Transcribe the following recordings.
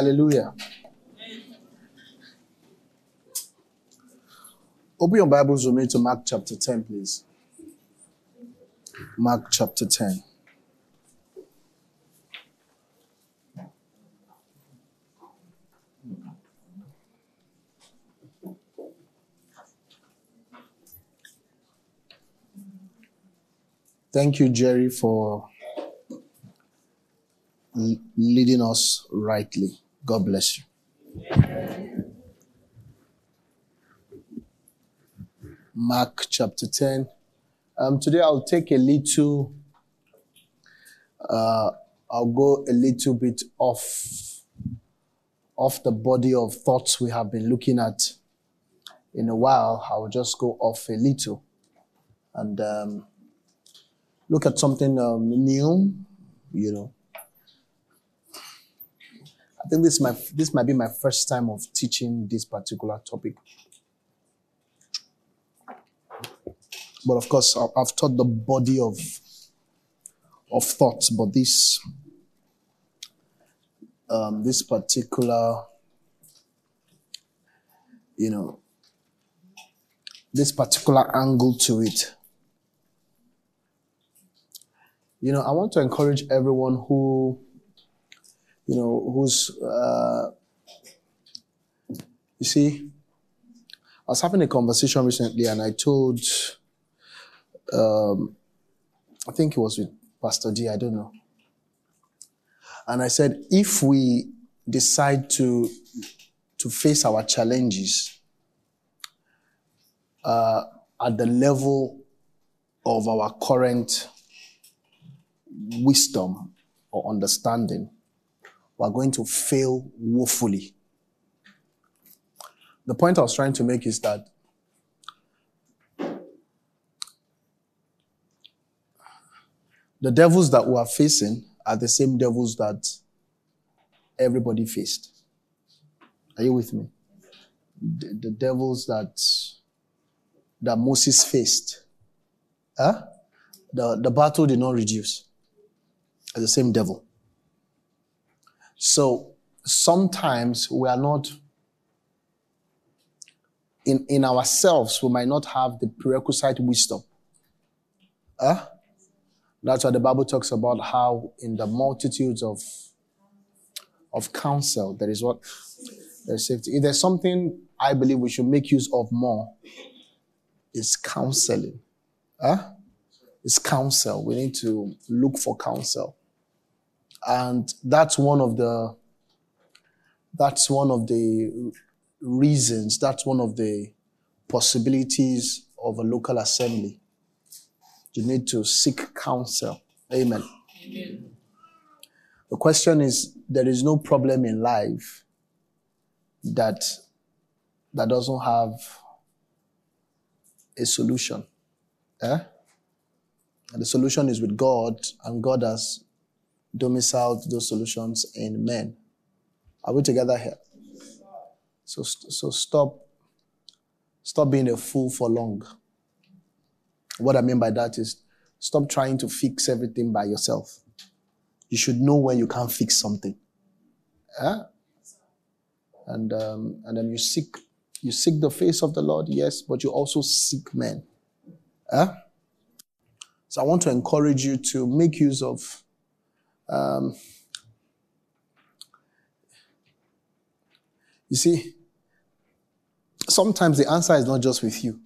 Hallelujah. Open your Bibles with me to Mark chapter 10, please. Mark chapter 10. Thank you, Jerry, for leading us rightly. God bless you. Mark chapter 10. Um, today I'll take a little, uh, I'll go a little bit off, off the body of thoughts we have been looking at in a while. I'll just go off a little and um, look at something um, new, you know. I think this might this might be my first time of teaching this particular topic. But of course, I've taught the body of of thoughts, but this um, this particular, you know, this particular angle to it. You know, I want to encourage everyone who, you know, who's, uh, you see, I was having a conversation recently and I told, um, I think it was with Pastor D, I don't know. And I said, if we decide to, to face our challenges, uh, at the level of our current wisdom or understanding, we're going to fail woefully. The point I was trying to make is that the devils that we are facing are the same devils that everybody faced. Are you with me? The, the devils that that Moses faced. Huh? The, the battle did not reduce. It's the same devil. So sometimes we are not in, in ourselves, we might not have the prerequisite wisdom. Huh? That's why the Bible talks about how in the multitudes of of counsel, there is what there's safety. If there's something I believe we should make use of more, is counseling. Huh? It's counsel. We need to look for counsel. And that's one of the that's one of the reasons, that's one of the possibilities of a local assembly. You need to seek counsel. Amen. The question is there is no problem in life that that doesn't have a solution. Eh? And the solution is with God, and God has domiciled those solutions in men. Are we together here? So, so stop, stop being a fool for long. What I mean by that is stop trying to fix everything by yourself. You should know when you can't fix something. Eh? And um, and then you seek you seek the face of the Lord, yes, but you also seek men. Eh? So I want to encourage you to make use of um, you see, sometimes the answer is not just with you.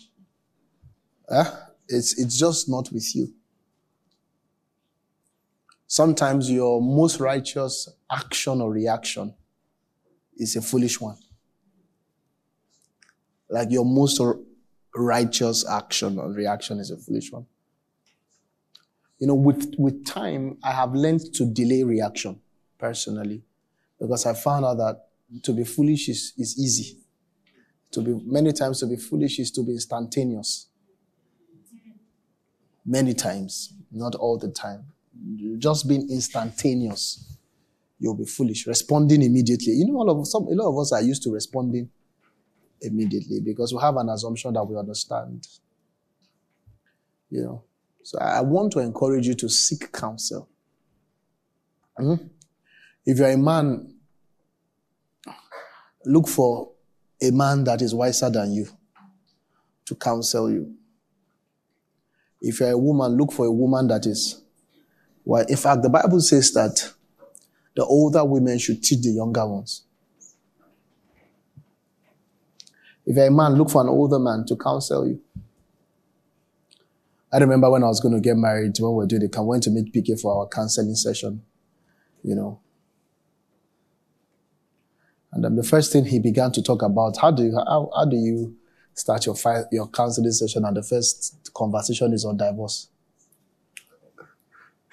Eh? It's, it's just not with you. Sometimes your most righteous action or reaction is a foolish one. Like your most righteous action or reaction is a foolish one. You know, with, with time, I have learned to delay reaction personally because I found out that to be foolish is, is easy. To be, many times to be foolish is to be instantaneous. Many times, not all the time. Just being instantaneous, you'll be foolish. Responding immediately. You know, all of some, a lot of us are used to responding immediately because we have an assumption that we understand. You know, so I want to encourage you to seek counsel. Mhm. If you're a man look for a man that is wiser than you to counsel you. If you're a woman, look for a woman that is well. In fact, the Bible says that the older women should teach the younger ones. If you're a man, look for an older man to counsel you. I remember when I was going to get married, when we were doing it, I went to meet PK for our counseling session, you know. And then the first thing he began to talk about, how do you, how, how do you start your, your counseling session? And the first conversation is on divorce.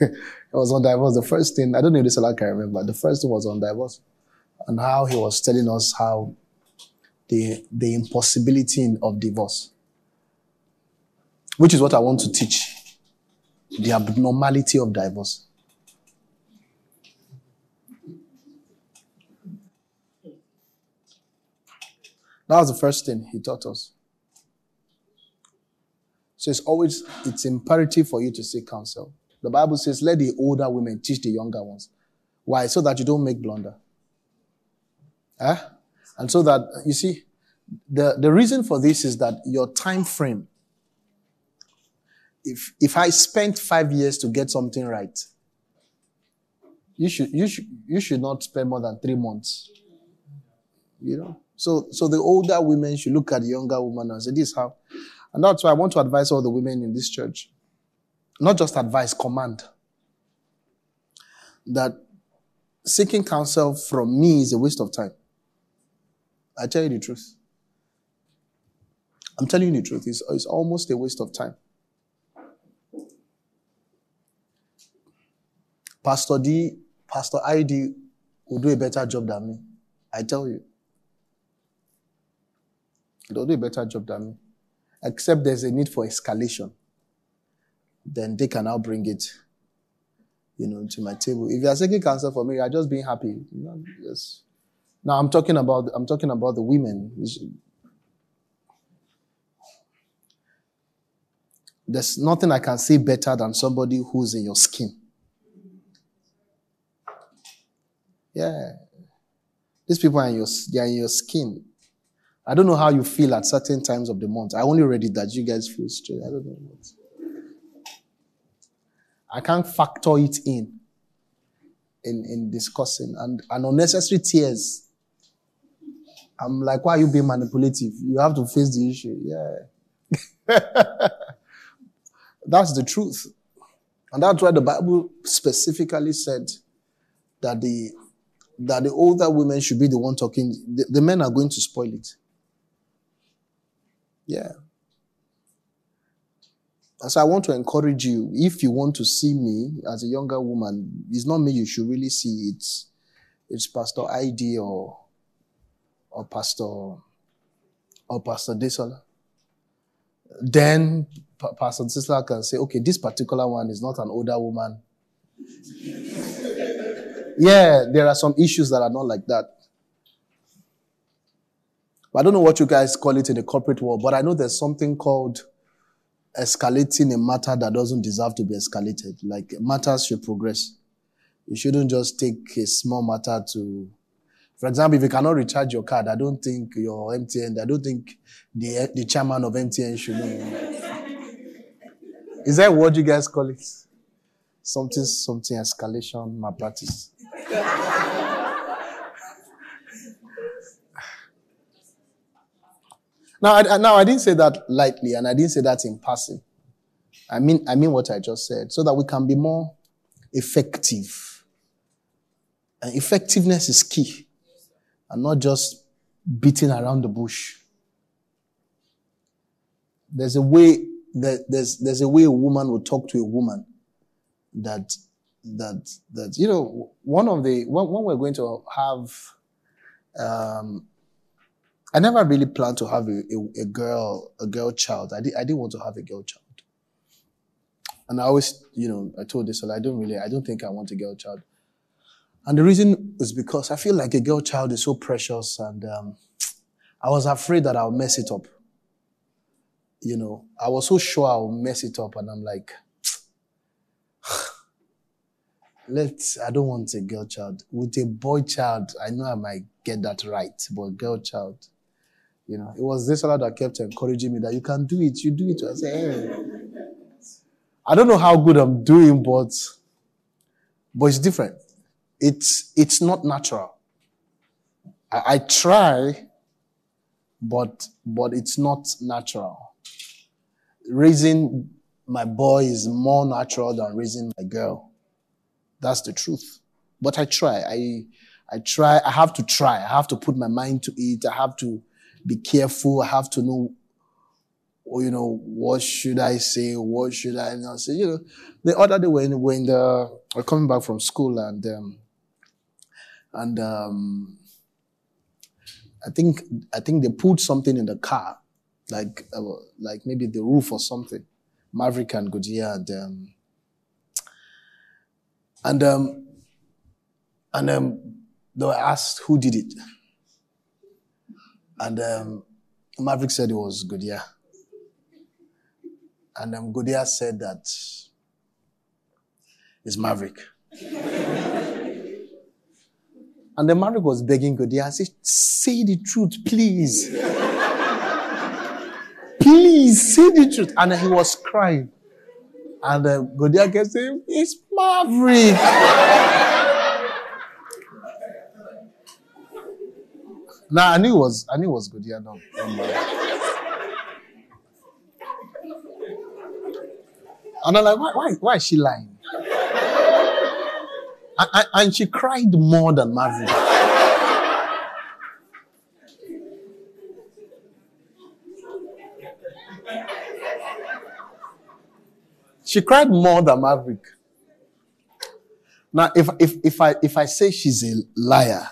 it was on divorce. The first thing, I don't know if this is all I can remember, the first thing was on divorce. And how he was telling us how the, the impossibility of divorce, which is what I want to teach the abnormality of divorce. That was the first thing he taught us. So it's always, it's imperative for you to seek counsel. The Bible says, let the older women teach the younger ones. Why? So that you don't make blunder. Huh? And so that, you see, the, the reason for this is that your time frame, if, if I spent five years to get something right, you should, you should, you should not spend more than three months. You know? So, so the older women should look at the younger woman and say, this how. And that's why I want to advise all the women in this church. Not just advise, command. That seeking counsel from me is a waste of time. I tell you the truth. I'm telling you the truth. It's, it's almost a waste of time. Pastor D, Pastor ID will do a better job than me. I tell you. They'll do a better job than me. Except there's a need for escalation. Then they can now bring it, you know, to my table. If you are seeking counsel for me, you are just being happy. You know, yes. Now I'm talking about I'm talking about the women. There's nothing I can say better than somebody who's in your skin. Yeah. These people are in your, they are in your skin. I don't know how you feel at certain times of the month. I only read it that you guys feel straight. I don't know what. I can't factor it in in, in discussing and, and unnecessary tears. I'm like, why are you being manipulative? You have to face the issue. Yeah. that's the truth. And that's why the Bible specifically said that the that the older women should be the one talking. The, the men are going to spoil it. Yeah. So I want to encourage you, if you want to see me as a younger woman, it's not me you should really see. It's, it's Pastor ID or, or Pastor, or Pastor Desola. Then P- Pastor Desola can say, okay, this particular one is not an older woman. yeah, there are some issues that are not like that. I don't know what you guys call it in the corporate world, but I know there's something called escalating a matter that doesn't deserve to be escalated. Like matters should progress. You shouldn't just take a small matter to, for example, if you cannot recharge your card, I don't think your MTN, I don't think the, the chairman of MTN should know. Is that what you guys call it? Something, something escalation malpractice. Now, I, now I didn't say that lightly, and I didn't say that in passing. I mean, I mean what I just said, so that we can be more effective. And effectiveness is key, and not just beating around the bush. There's a way that there's there's a way a woman will talk to a woman that that that you know one of the when, when we're going to have um, I never really planned to have a, a, a, girl, a girl child. I, did, I didn't want to have a girl child. And I always, you know, I told this, I don't really, I don't think I want a girl child. And the reason is because I feel like a girl child is so precious and um, I was afraid that I'll mess it up. You know, I was so sure I'll mess it up and I'm like, let's, I don't want a girl child. With a boy child, I know I might get that right, but girl child, you know, it was this fellow that kept encouraging me that you can do it, you do it. I say, hey. I don't know how good I'm doing, but, but it's different. It's, it's not natural. I, I try, but, but it's not natural. Raising my boy is more natural than raising my girl. That's the truth. But I try. I, I try. I have to try. I have to put my mind to it. I have to be careful. I have to know, you know, what should I say? What should I not say? You know, the other day when, when the, we're coming back from school and, um, and, um, I think, I think they put something in the car, like, uh, like maybe the roof or something. Maverick and Goodyear and, um, and, um, and, um, they were asked who did it. And, um, Maverick said it was Goodyear. And um, Goodyear said that it's Maverick. and the Maverick was begging Goodyear, I said, say the truth, please. please, say the truth. And he was crying. And uh, Goodyear kept saying, it's Maverick. now I knew it was I knew it was Godia, No, and I'm like, why, why, why is she lying? And, and she cried more than Maverick. She cried more than Maverick. Now, if, if, if I, if I say she's a liar,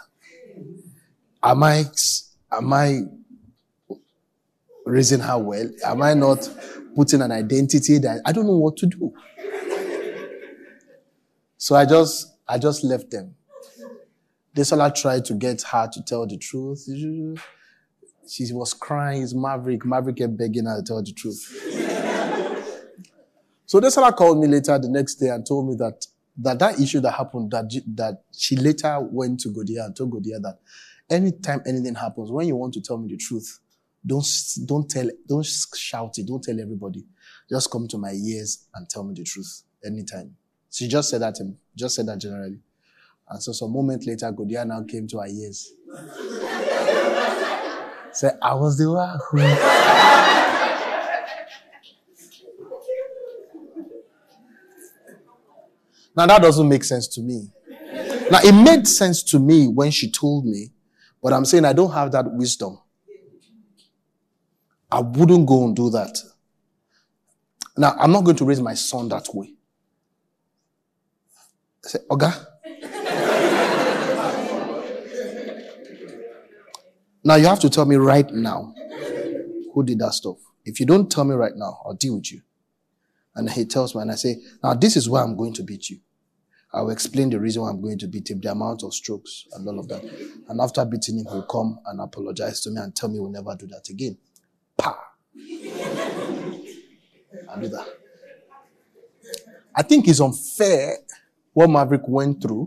am I, am I raising her well? Am I not putting an identity that I don't know what to do? So I just, I just left them. Desola tried to get her to tell the truth. She was crying. It's Maverick. Maverick kept begging her to tell the truth. So this Desola called me later the next day and told me that that, that issue that happened, that, that she later went to Goodyear and told Goodyear that anytime anything happens, when you want to tell me the truth, don't, don't tell, don't shout it, don't tell everybody. Just come to my ears and tell me the truth anytime. She just said that, to him, just said that generally. And so some moment later, Godia now came to our ears. Said, I was the one who Now that doesn't make sense to me. Now it made sense to me when she told me, but I'm saying I don't have that wisdom. I wouldn't go and do that. Now I'm not going to raise my son that way. I say, Oga. now you have to tell me right now who did that stuff. If you don't tell me right now, I'll deal with you. And he tells me, and I say, now this is why I'm going to beat you. I will explain the reason why I'm going to beat him, the amount of strokes and all of that. And after beating him, he'll come and apologize to me and tell me we'll never do that again. Pa! I'll do that. I think it's unfair what Maverick went through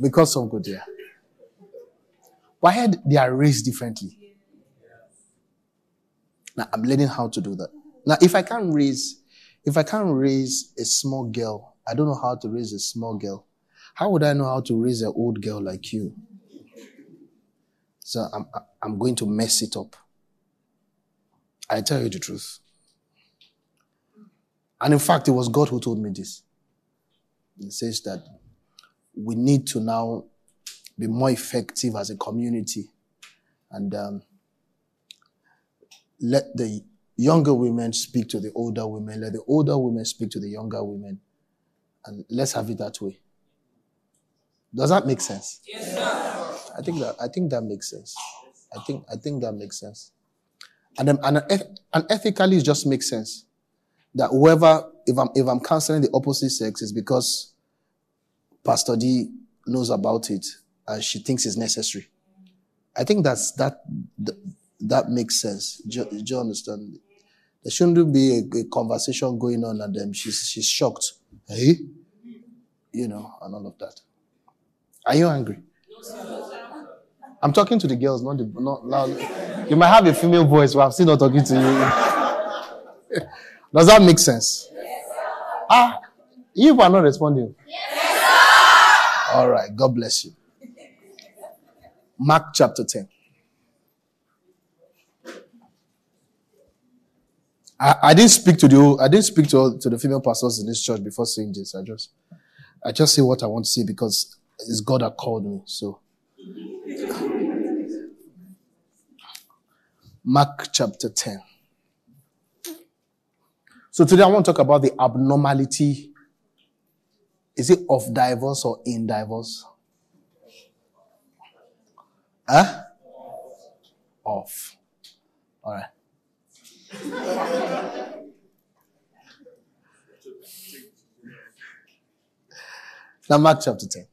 because of. But I heard they are raised differently. Now I'm learning how to do that. Now, if I can't raise if I can't raise a small girl, I don't know how to raise a small girl. How would I know how to raise an old girl like you? So I'm, I'm going to mess it up. I tell you the truth. And in fact, it was God who told me this. He says that we need to now be more effective as a community and um, let the younger women speak to the older women. Let the older women speak to the younger women. And let's have it that way. Does that make sense? Yes, sir. I think that I think that makes sense. I think I think that makes sense. And then, and, and ethically it just makes sense. That whoever if I'm if I'm counseling the opposite sex is because Pastor D knows about it and she thinks it's necessary. I think that's that that, makes sense. Do, do you understand? There shouldn't be a, a conversation going on and then she's, she's shocked. Hey? You know, and all of that. Are you angry? I'm talking to the girls, not the not loud. You might have a female voice, but I'm still not talking to you. Does that make sense? Yes, ah, you are not responding. Yes, All right. God bless you. Mark chapter 10. I, I didn't speak to the I didn't speak to to the female pastors in this church before saying this. I just I just say what I want to say because it's God that called me. So Mark chapter 10. So today I want to talk about the abnormality. Is it of divorce or in divorce? Huh? Off. All right. now, Mark chapter 10.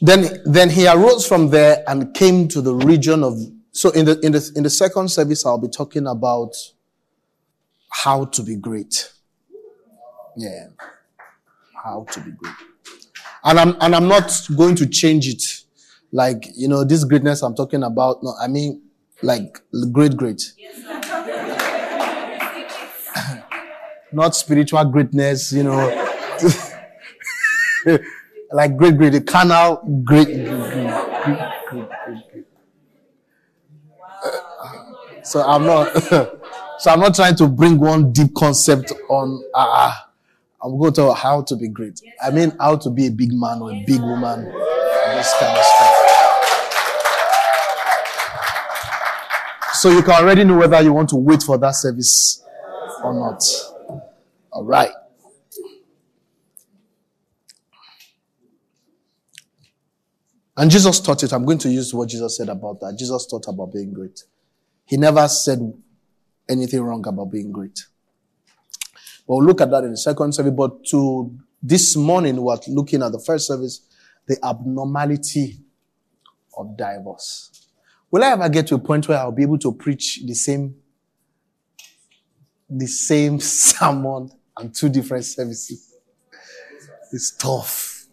Then, then he arose from there and came to the region of. So in the in the in the second service, I'll be talking about how to be great. Yeah, how to be great. And I'm and I'm not going to change it. Like you know, this greatness I'm talking about. No, I mean like great, great. not spiritual greatness. You know. like great, great, the canal, great, great, great, great, great, So I'm not, so I'm not trying to bring one deep concept on, uh, I'm going to how to be great. I mean, how to be a big man or a big woman, this kind of stuff. So you can already know whether you want to wait for that service or not. All right. And Jesus taught it. I'm going to use what Jesus said about that. Jesus taught about being great. He never said anything wrong about being great. But we'll look at that in the second service. But to this morning, we're looking at the first service, the abnormality of divorce. Will I ever get to a point where I'll be able to preach the same, the same sermon and two different services? It's tough.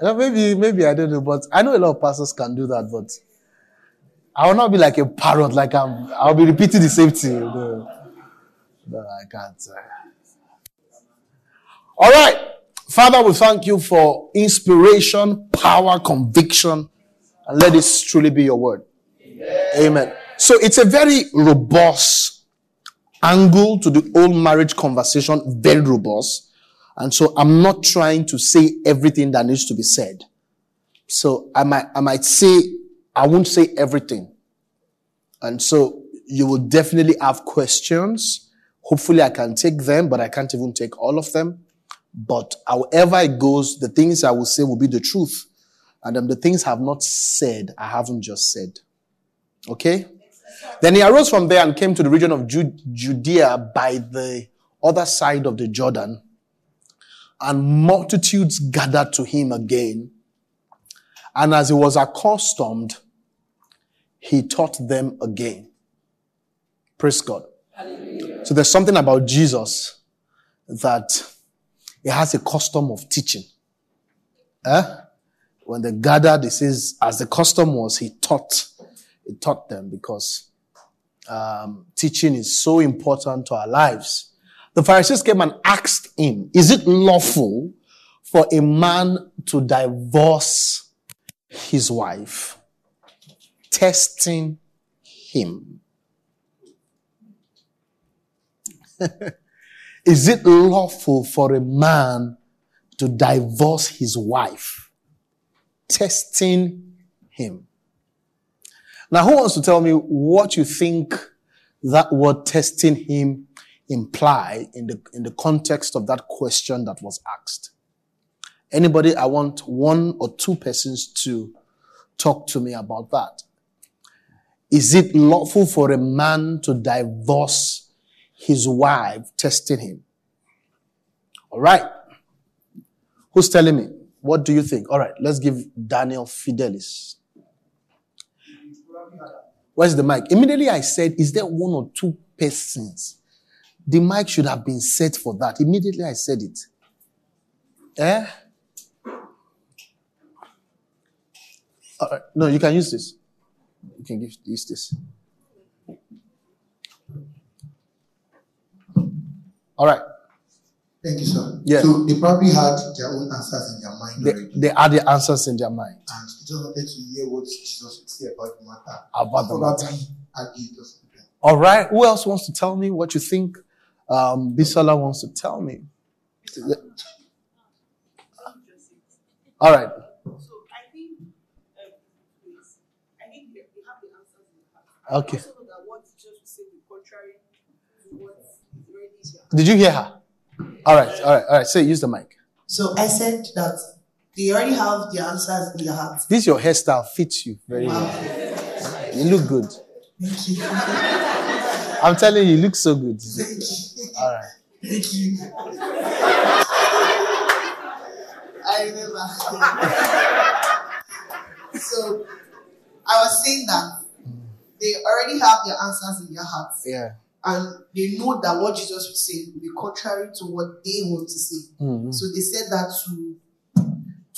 Maybe, maybe I don't know, but I know a lot of pastors can do that, but I will not be like a parrot, like I'm, I'll be repeating the same thing. No, no I can't. Uh. All right. Father, we thank you for inspiration, power, conviction, and let this truly be your word. Amen. Amen. So it's a very robust angle to the old marriage conversation, very robust. And so I'm not trying to say everything that needs to be said. So I might, I might say, I won't say everything. And so you will definitely have questions. Hopefully I can take them, but I can't even take all of them. But however it goes, the things I will say will be the truth. And um, the things I have not said, I haven't just said. Okay? Then he arose from there and came to the region of Judea by the other side of the Jordan and multitudes gathered to him again. And as he was accustomed, he taught them again. Praise God. Hallelujah. So there's something about Jesus that he has a custom of teaching. Eh? When they gathered, he says, as the custom was, he taught, he taught them because um, teaching is so important to our lives. The Pharisees came and asked him, is it lawful for a man to divorce his wife? Testing him. is it lawful for a man to divorce his wife? Testing him. Now, who wants to tell me what you think that word testing him imply in the, in the context of that question that was asked. Anybody, I want one or two persons to talk to me about that. Is it lawful for a man to divorce his wife, testing him? All right. Who's telling me? What do you think? All right, let's give Daniel Fidelis. Where's the mic? Immediately I said, Is there one or two persons? The mic should have been set for that. Immediately I said it. Eh? No, you can use this. You can give, use this. All right. Thank you, sir. Yeah. So they probably had their own answers in their mind They, already. they had the answers in their mind And they just wanted to hear what Jesus would say about the matter. about the matter. Argued or something. All right. Who else wants to tell me what you think um, Bisola wants to tell me? All right. So I think, um, please, I think they, they have the answers in the heart. Okay. I also know that what Jesus will say will be contrary to what is already here. Did you hear her? All right. All right. All right. Say, use the mic. So I said that they already have the answers in their heart. This your hairstyle fits you very well. You look good. Thank you. I'm telling you, you look so good. Thank you. All right. Thank you. I remember. so I was saying that they already have their answers in their hearts. Yeah. and they know that what Jesus will say will be contrary to what they want to say. Mhm. So they said that to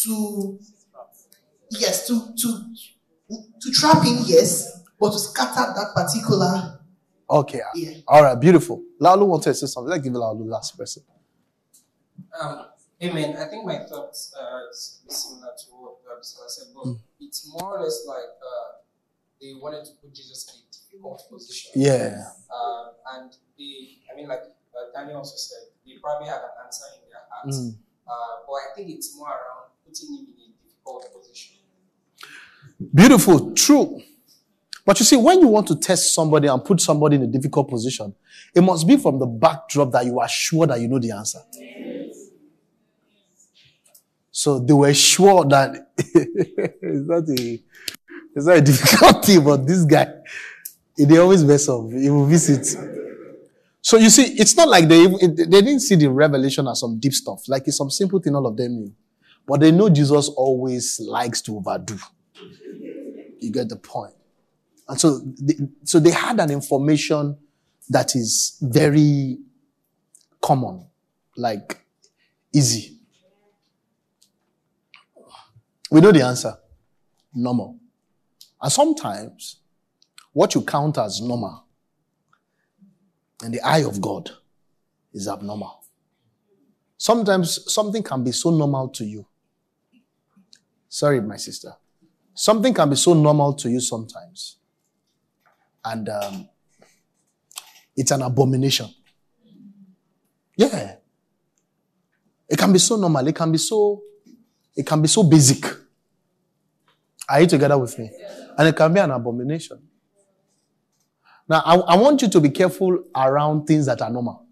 to yes to to to trap him, yes, but to scatter that particular Okay. yeah. All right. Beautiful. Laulu wanted to say something. Let's give Laulu last person. Um, amen. I think my thoughts are similar to what Rabbi said, but Mm. it's more or less like uh, they wanted to put Jesus in a difficult position. Yeah. Um, and they, I mean, like uh, Daniel also said, they probably had an answer in their hearts. Mm. Uh, but I think it's more around putting him in a difficult position. Beautiful. True. But you see, when you want to test somebody and put somebody in a difficult position, it must be from the backdrop that you are sure that you know the answer. So they were sure that it's not a it's not a difficulty, but this guy, they always mess up. He will visit. So you see, it's not like they they didn't see the revelation as some deep stuff. Like it's some simple thing all of them knew, but they know Jesus always likes to overdo. You get the point. And so, they, so they had an information that is very common, like easy. We know the answer. Normal. And sometimes, what you count as normal in the eye of God is abnormal. Sometimes something can be so normal to you. Sorry, my sister. Something can be so normal to you sometimes. And um, it's an abomination. Yeah. It can be so normal. It can be so, it can be so basic. Are you together with me? And it can be an abomination. Now, I, I want you to be careful around things that are normal.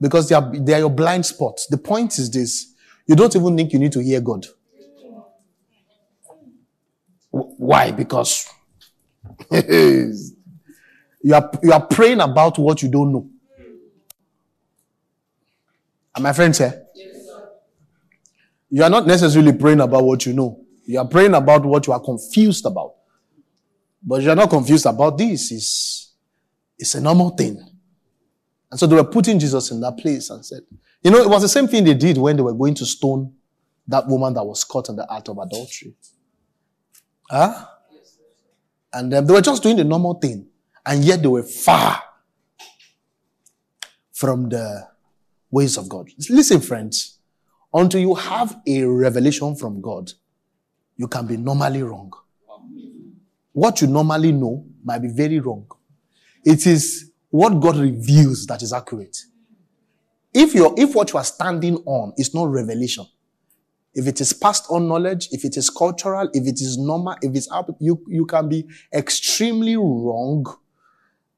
Because they are, they are your blind spots. The point is this. You don't even think you need to hear God. Why? Because you are, you are praying about what you don't know. Are my friends here? You are not necessarily praying about what you know. You are praying about what you are confused about. But you are not confused about this. It's, it's a normal thing. And so they were putting Jesus in that place and said, you know, it was the same thing they did when they were going to stone that woman that was caught in the act of adultery. Huh? And um, they were just doing the normal thing. And yet they were far from the ways of God. Listen, friends, until you have a revelation from God, you can be normally wrong. What you normally know might be very wrong. It is what God reveals that is accurate. If you if what you are standing on is not revelation, if it is passed on knowledge, if it is cultural, if it is normal, if it's up, you you can be extremely wrong.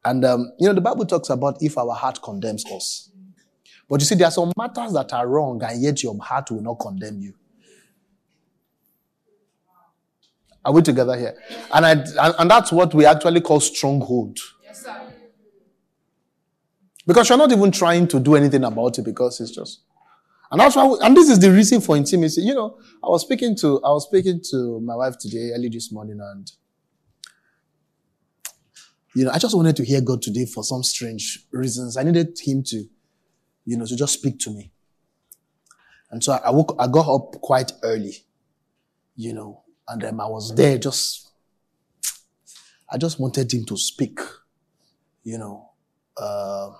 And um, you know the Bible talks about if our heart condemns us. But you see, there are some matters that are wrong, and yet your heart will not condemn you. Are we together here? And I and, and that's what we actually call stronghold. Because you're not even trying to do anything about it because it's just. And that's why, we- and this is the reason for intimacy. You know, I was speaking to, I was speaking to my wife today, early this morning, and You know, I just wanted to hear God today for some strange reasons. I needed Him to, you know, to just speak to me. And so I woke, I got up quite early, you know, and then I was there just, I just wanted Him to speak, you know. Uh,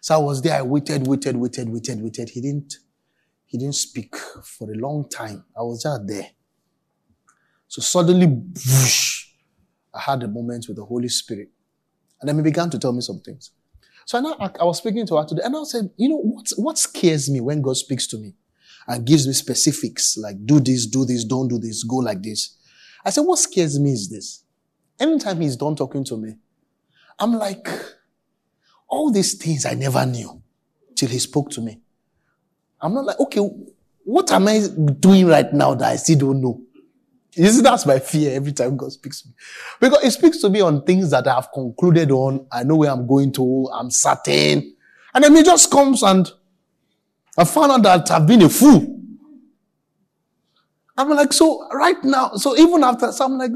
so I was there. I waited, waited, waited, waited, waited. He didn't, he didn't speak for a long time. I was just there. So suddenly, whoosh, I had a moment with the Holy Spirit. And then he began to tell me some things. So I, now, I was speaking to her today, and I said, you know, what, what scares me when God speaks to me and gives me specifics, like do this, do this, don't do this, go like this. I said, what scares me is this. Anytime he's done talking to me, I'm like, all these things I never knew till he spoke to me. I'm not like, okay, what am I doing right now that I still don't know? You see, that's my fear every time God speaks to me. Because He speaks to me on things that I have concluded on. I know where I'm going to. I'm certain. And then He just comes and I found out that I've been a fool. I'm like, so right now, so even after, so I'm like,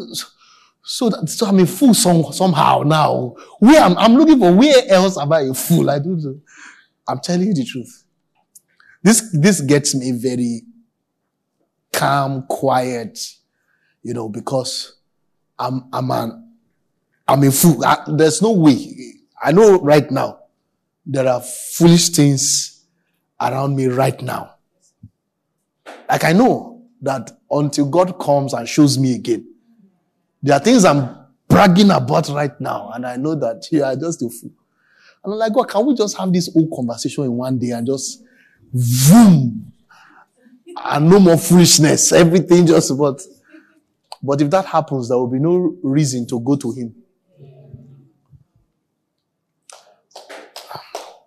so, that, so I'm a fool some, somehow now. Where I'm, I'm looking for where else am I a fool? I know. I'm telling you the truth. This, this gets me very calm, quiet, you know, because I'm, I'm an, I'm a fool. I, there's no way. I know right now there are foolish things around me right now. Like I know that until God comes and shows me again, there are things I'm bragging about right now, and I know that you are just a fool. And I'm like, God, can we just have this whole conversation in one day and just boom, and no more foolishness, everything just about but if that happens, there will be no reason to go to him.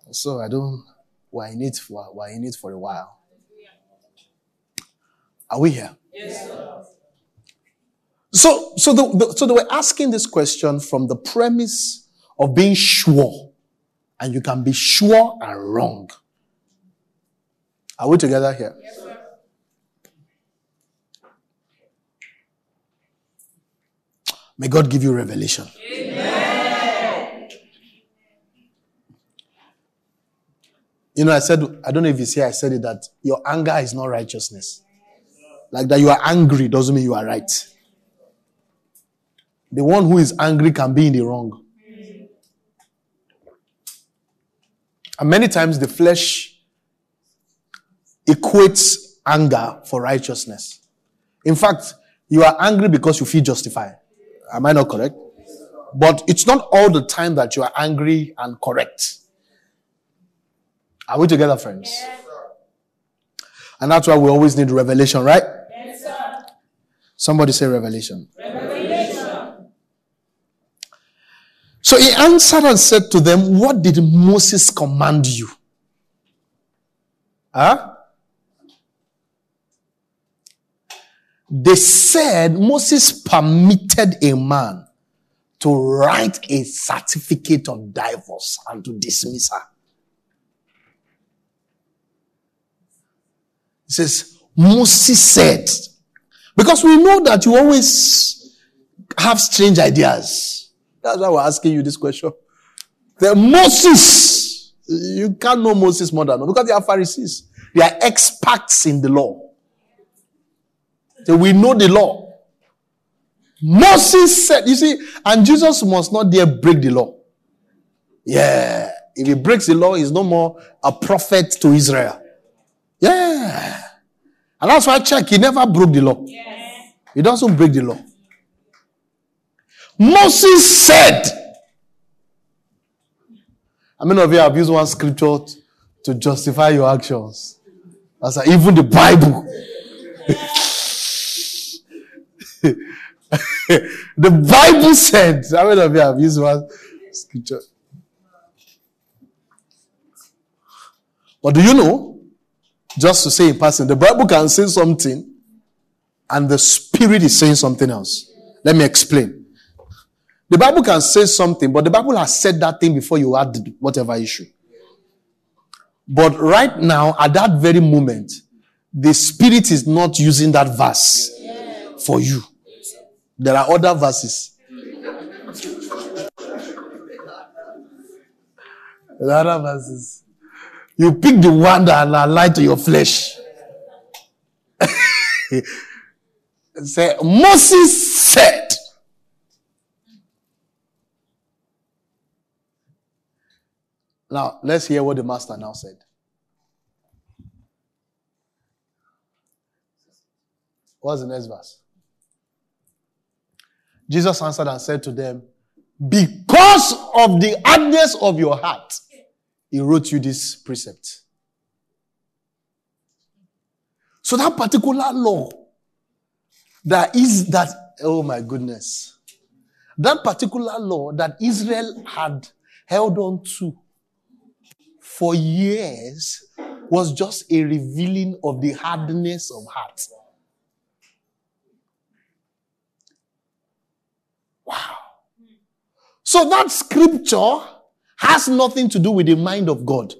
So I don't, we're in it for, we're in it for a while. Are we here? Yes, sir. So, so, the, the, so they were asking this question from the premise of being sure. And you can be sure and wrong. Are we together here? Yes, May God give you revelation. Amen. You know, I said, I don't know if you see, I said it that your anger is not righteousness. Like that you are angry doesn't mean you are right. The one who is angry can be in the wrong. And many times the flesh equates anger for righteousness. In fact, you are angry because you feel justified. Am I not correct? But it's not all the time that you are angry and correct. Are we together, friends? Yes, and that's why we always need revelation, right? Yes, sir. Somebody say revelation. Revelation. So he answered and said to them, What did Moses command you? Huh? They said Moses permitted a man to write a certificate of divorce and to dismiss her. Says, Moses said, because we know that you always have strange ideas. That's why we're asking you this question. The Moses, you can't know Moses more than because they are Pharisees. They are experts in the law. So we know the law. Moses said, you see, and Jesus must not dare break the law. Yeah. If he breaks the law, he's no more a prophet to Israel. Yeah. And that's why I check, he never broke the law. Yes. He doesn't break the law. Moses said, how many of you have used one scripture to justify your actions? That's like, even the Bible. the Bible said, how many of you have used one scripture? But do you know, just to say in passing. The Bible can say something and the Spirit is saying something else. Let me explain. The Bible can say something, but the Bible has said that thing before you had whatever issue. But right now, at that very moment, the Spirit is not using that verse for you. There are other verses. There are other verses. You pick the one that align to your flesh. Say, Moses said, Now, let's hear what the master now said. What's the next verse? Jesus answered and said to them, Because of the hardness of your heart, he wrote you this precept. So that particular law that is that, oh my goodness, that particular law that Israel had held on to for years was just a revealing of the hardness of heart. Wow. So that scripture has nothing to do with the mind of God.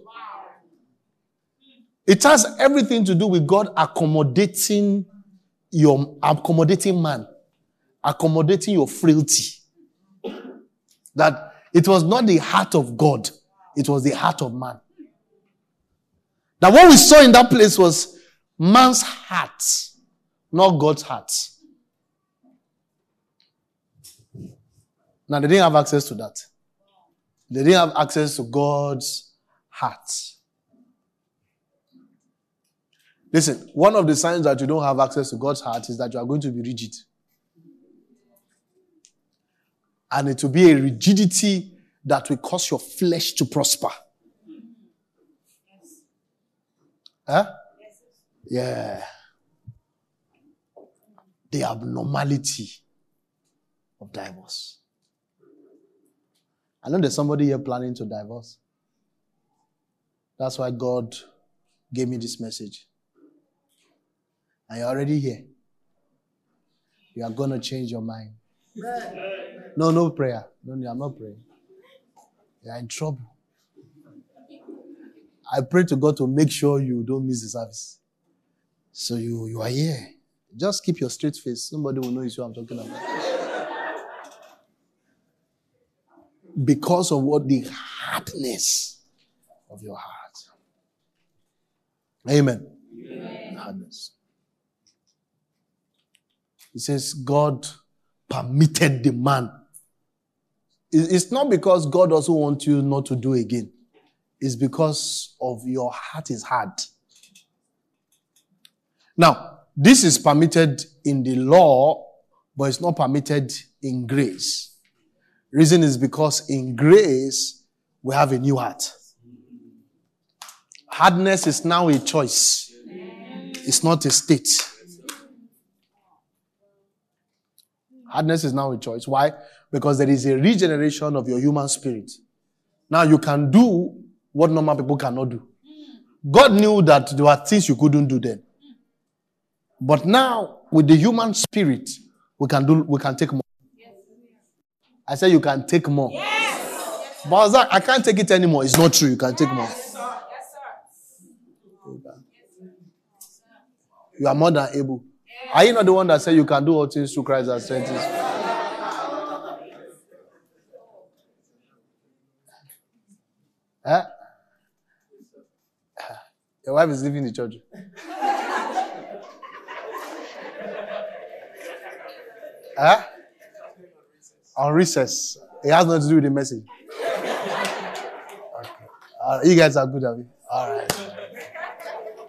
It has everything to do with God accommodating your accommodating man, accommodating your frailty. That it was not the heart of God, it was the heart of man. That what we saw in that place was man's heart, not God's heart. Now they didn't have access to that. They didn't have access to God's heart. Listen, one of the signs that you don't have access to God's heart is that you are going to be rigid. And it will be a rigidity that will cause your flesh to prosper. Huh? Yeah. The abnormality of divorce. I know there's somebody here planning to divorce. That's why God gave me this message. And you're already here. You are going to change your mind. No, no prayer. No, I'm not praying. You are in trouble. I pray to God to make sure you don't miss the service. So you, you are here. Just keep your straight face. Nobody will know it's who I'm talking about. Because of what the hardness of your heart. Amen. Amen. Hardness. He says, God permitted the man. It's not because God also wants you not to do again. It's because of your heart is hard. Now, this is permitted in the law, but it's not permitted in grace. Reason is because in grace, we have a new heart. Hardness is now a choice. It's not a state. Hardness is now a choice. Why? Because there is a regeneration of your human spirit. Now you can do what normal people cannot do. God knew that there were things you couldn't do then. But now, with the human spirit, we can do, we can take more. I said you can take more. Yes. But I was like, I can't take it anymore. It's not true. You can take more. Yes, sir. Yes, sir. You are more than able. Yes. Are you not the one that said you can do all things through Christ that strengthens? Huh? Your wife is leaving the church. huh? On recess. It has nothing to do with the message. Okay. Uh, you guys are good at it. All right.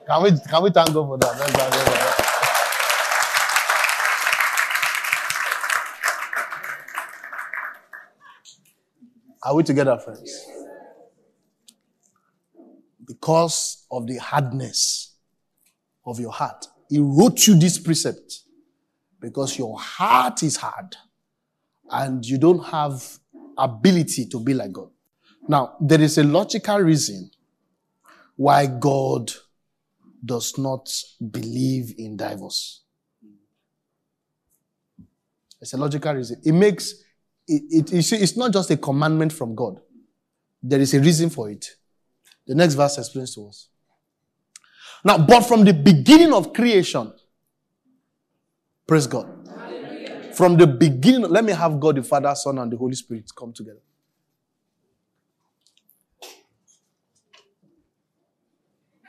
Can we can we thank God for that? Let's thank God for that. Are we together, friends? Because of the hardness of your heart, He wrote you this precept because your heart is hard and you don't have ability to be like God. Now, there is a logical reason why God does not believe in divorce. It's a logical reason. It makes it, it, it's not just a commandment from God. There is a reason for it. The next verse explains to us. Now, but from the beginning of creation, praise God. From the beginning, let me have God the Father, Son, and the Holy Spirit come together.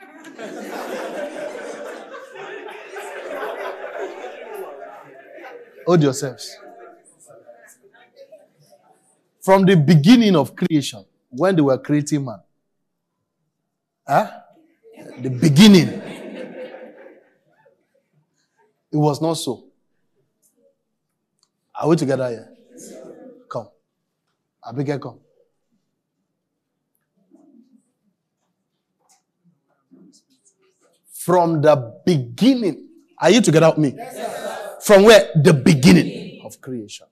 Hold yourselves. From the beginning of creation, when they were creating man, huh? the beginning, it was not so. Are we together here? Come. Abigail, come. From the beginning. Are you together with me? From where? The beginning of creation.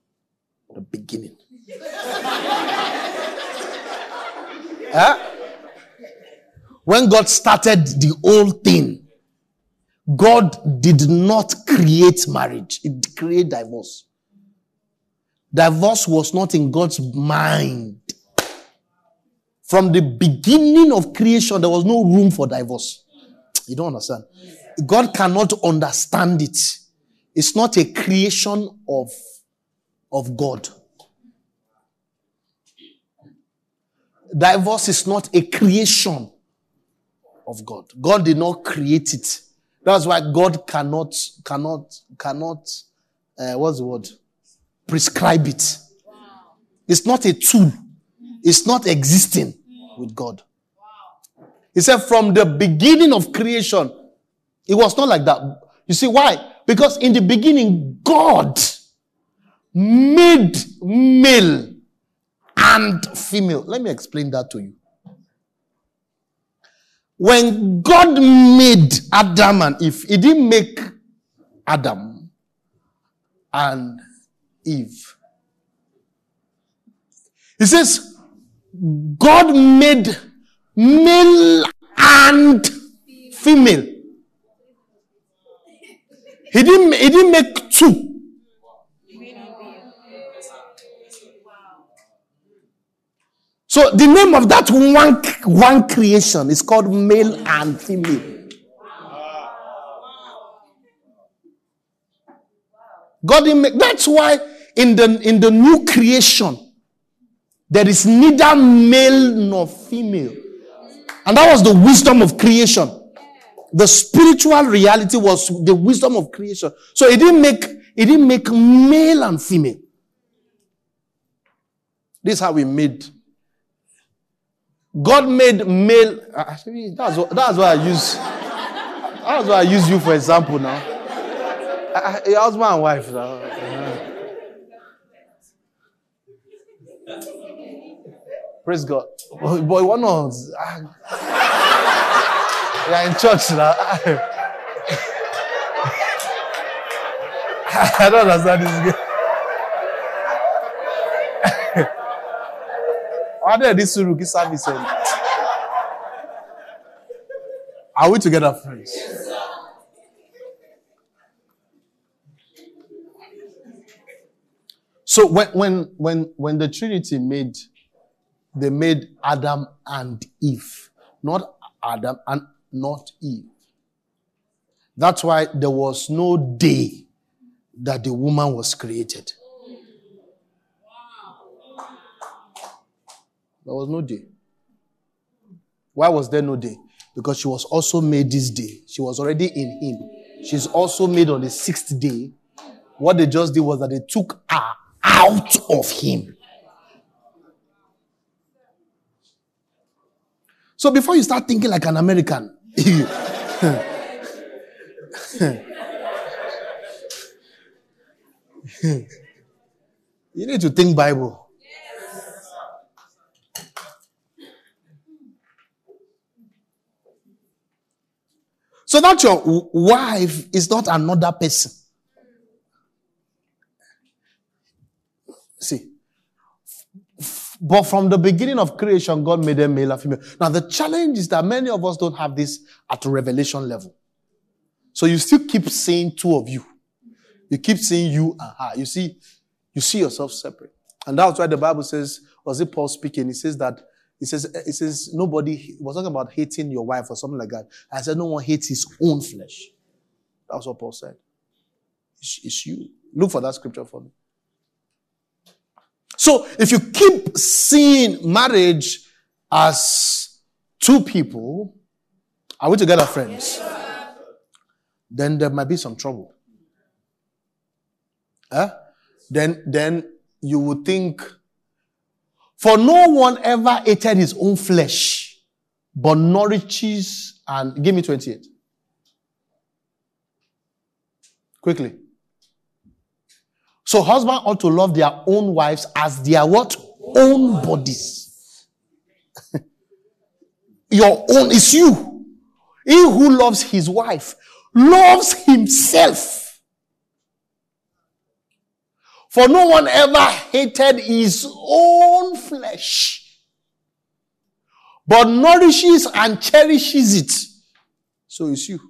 The beginning. huh? Eh? When God started the whole thing, God did not create marriage, it created divorce. Divorce was not in God's mind. From the beginning of creation, there was no room for divorce. You don't understand. God cannot understand it. It's not a creation of, of God. Divorce is not a creation of God. God did not create it. That's why God cannot, cannot, cannot, uh, what's the word? Prescribe it. It's not a tool. It's not existing with God. He said from the beginning of creation, it was not like that. You see why? Because in the beginning, God made male and female. Let me explain that to you. When God made Adam and Eve, He didn't make Adam and Eve. He says, God made male and female. He didn't, he didn't make two. So the name of that one, one creation is called male and female. God didn't make, that's why in the, in the new creation, there is neither male nor female. And that was the wisdom of creation. The spiritual reality was the wisdom of creation. So it didn't make, it didn't make male and female. This is how we made. God made male. uh, That's what, that's why I use. That's why I use you for example now. Uh, Your husband and wife. now. Praise God. Boy, boy what not? You're in church now. I don't understand this game. Why did this Suruki service end? Are we together, friends? So when when when when the Trinity made they made Adam and Eve, not Adam and not Eve. That's why there was no day that the woman was created. There was no day. Why was there no day? Because she was also made this day. She was already in him. She's also made on the sixth day. What they just did was that they took her out of him. So before you start thinking like an American, you need to think Bible. So that your wife is not another person. See, but from the beginning of creation, God made them male and female. Now, the challenge is that many of us don't have this at revelation level. So you still keep seeing two of you. You keep seeing you and her. You see, you see yourself separate. And that's why the Bible says, was it Paul speaking? He says that, he says, it says, nobody, was talking about hating your wife or something like that. I said, no one hates his own flesh. That's what Paul said. It's, it's you. Look for that scripture for me. So if you keep seeing marriage as two people, are we together, friends? Then there might be some trouble. eh, then then you would think, for no one ever hated his own flesh, but nourishes and give me 28. Quickly. So husband ought to love their own wives as their what? Own bodies. Your own is you. He who loves his wife loves himself. For no one ever hated his own flesh, but nourishes and cherishes it. So is you.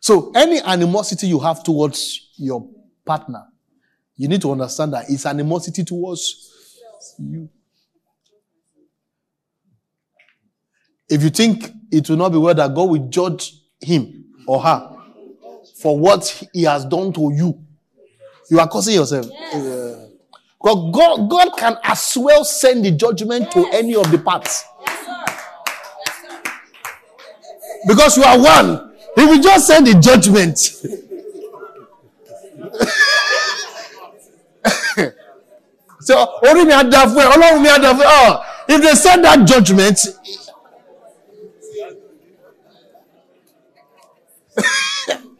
So any animosity you have towards your partner, you need to understand that it's animosity towards you. If you think it will not be well that God will judge him or her for what he has done to you, you are causing yourself. Uh, God, God, God can as well send the judgment to any of the parts. Because you are one. He will just send the judgment. so, orí mi á dá fún ẹ, Ọlọ́run mi á dá fún ẹ. Oh, if they send that judgment,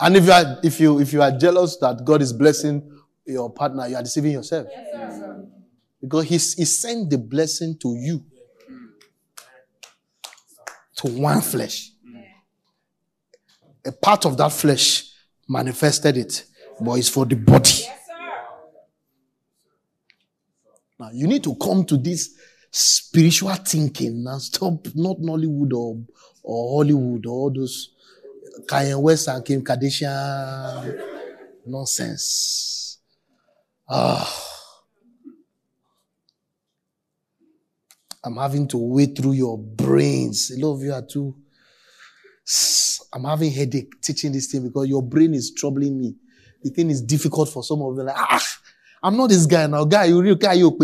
and if you are if you if you are jealous that God is blessing your partner, you are deceiving yourself. Because he's, he sent the blessing to you. To one flesh. A part of that flesh manifested it, but it's for the body. Now you need to come to this spiritual thinking and stop not Nollywood or, or Hollywood or all those Kanye West and Kim Kardashian nonsense. Ah. I'm having to wade through your brains. A lot of you are too. I'm having headache teaching this thing because your brain is troubling me. The thing is difficult for some of you. Like, ah, I'm not this guy now. Guy, you real guy, you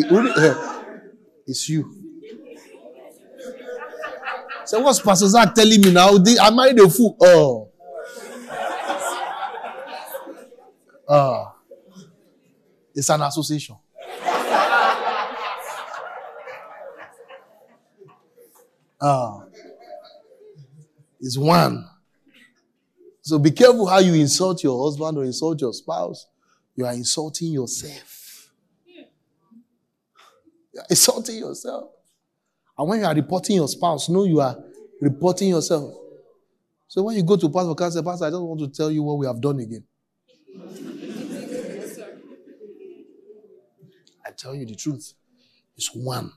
It's you. So what's Pastor Zach telling me now? Am I a fool. Oh. Ah. It's an association. Ah. It's one. So be careful how you insult your husband or insult your spouse. You are insulting yourself. You are insulting yourself. And when you are reporting your spouse, know you are reporting yourself. So when you go to Pastor Cancer, Pastor, I just want to tell you what we have done again. I tell you the truth. It's one.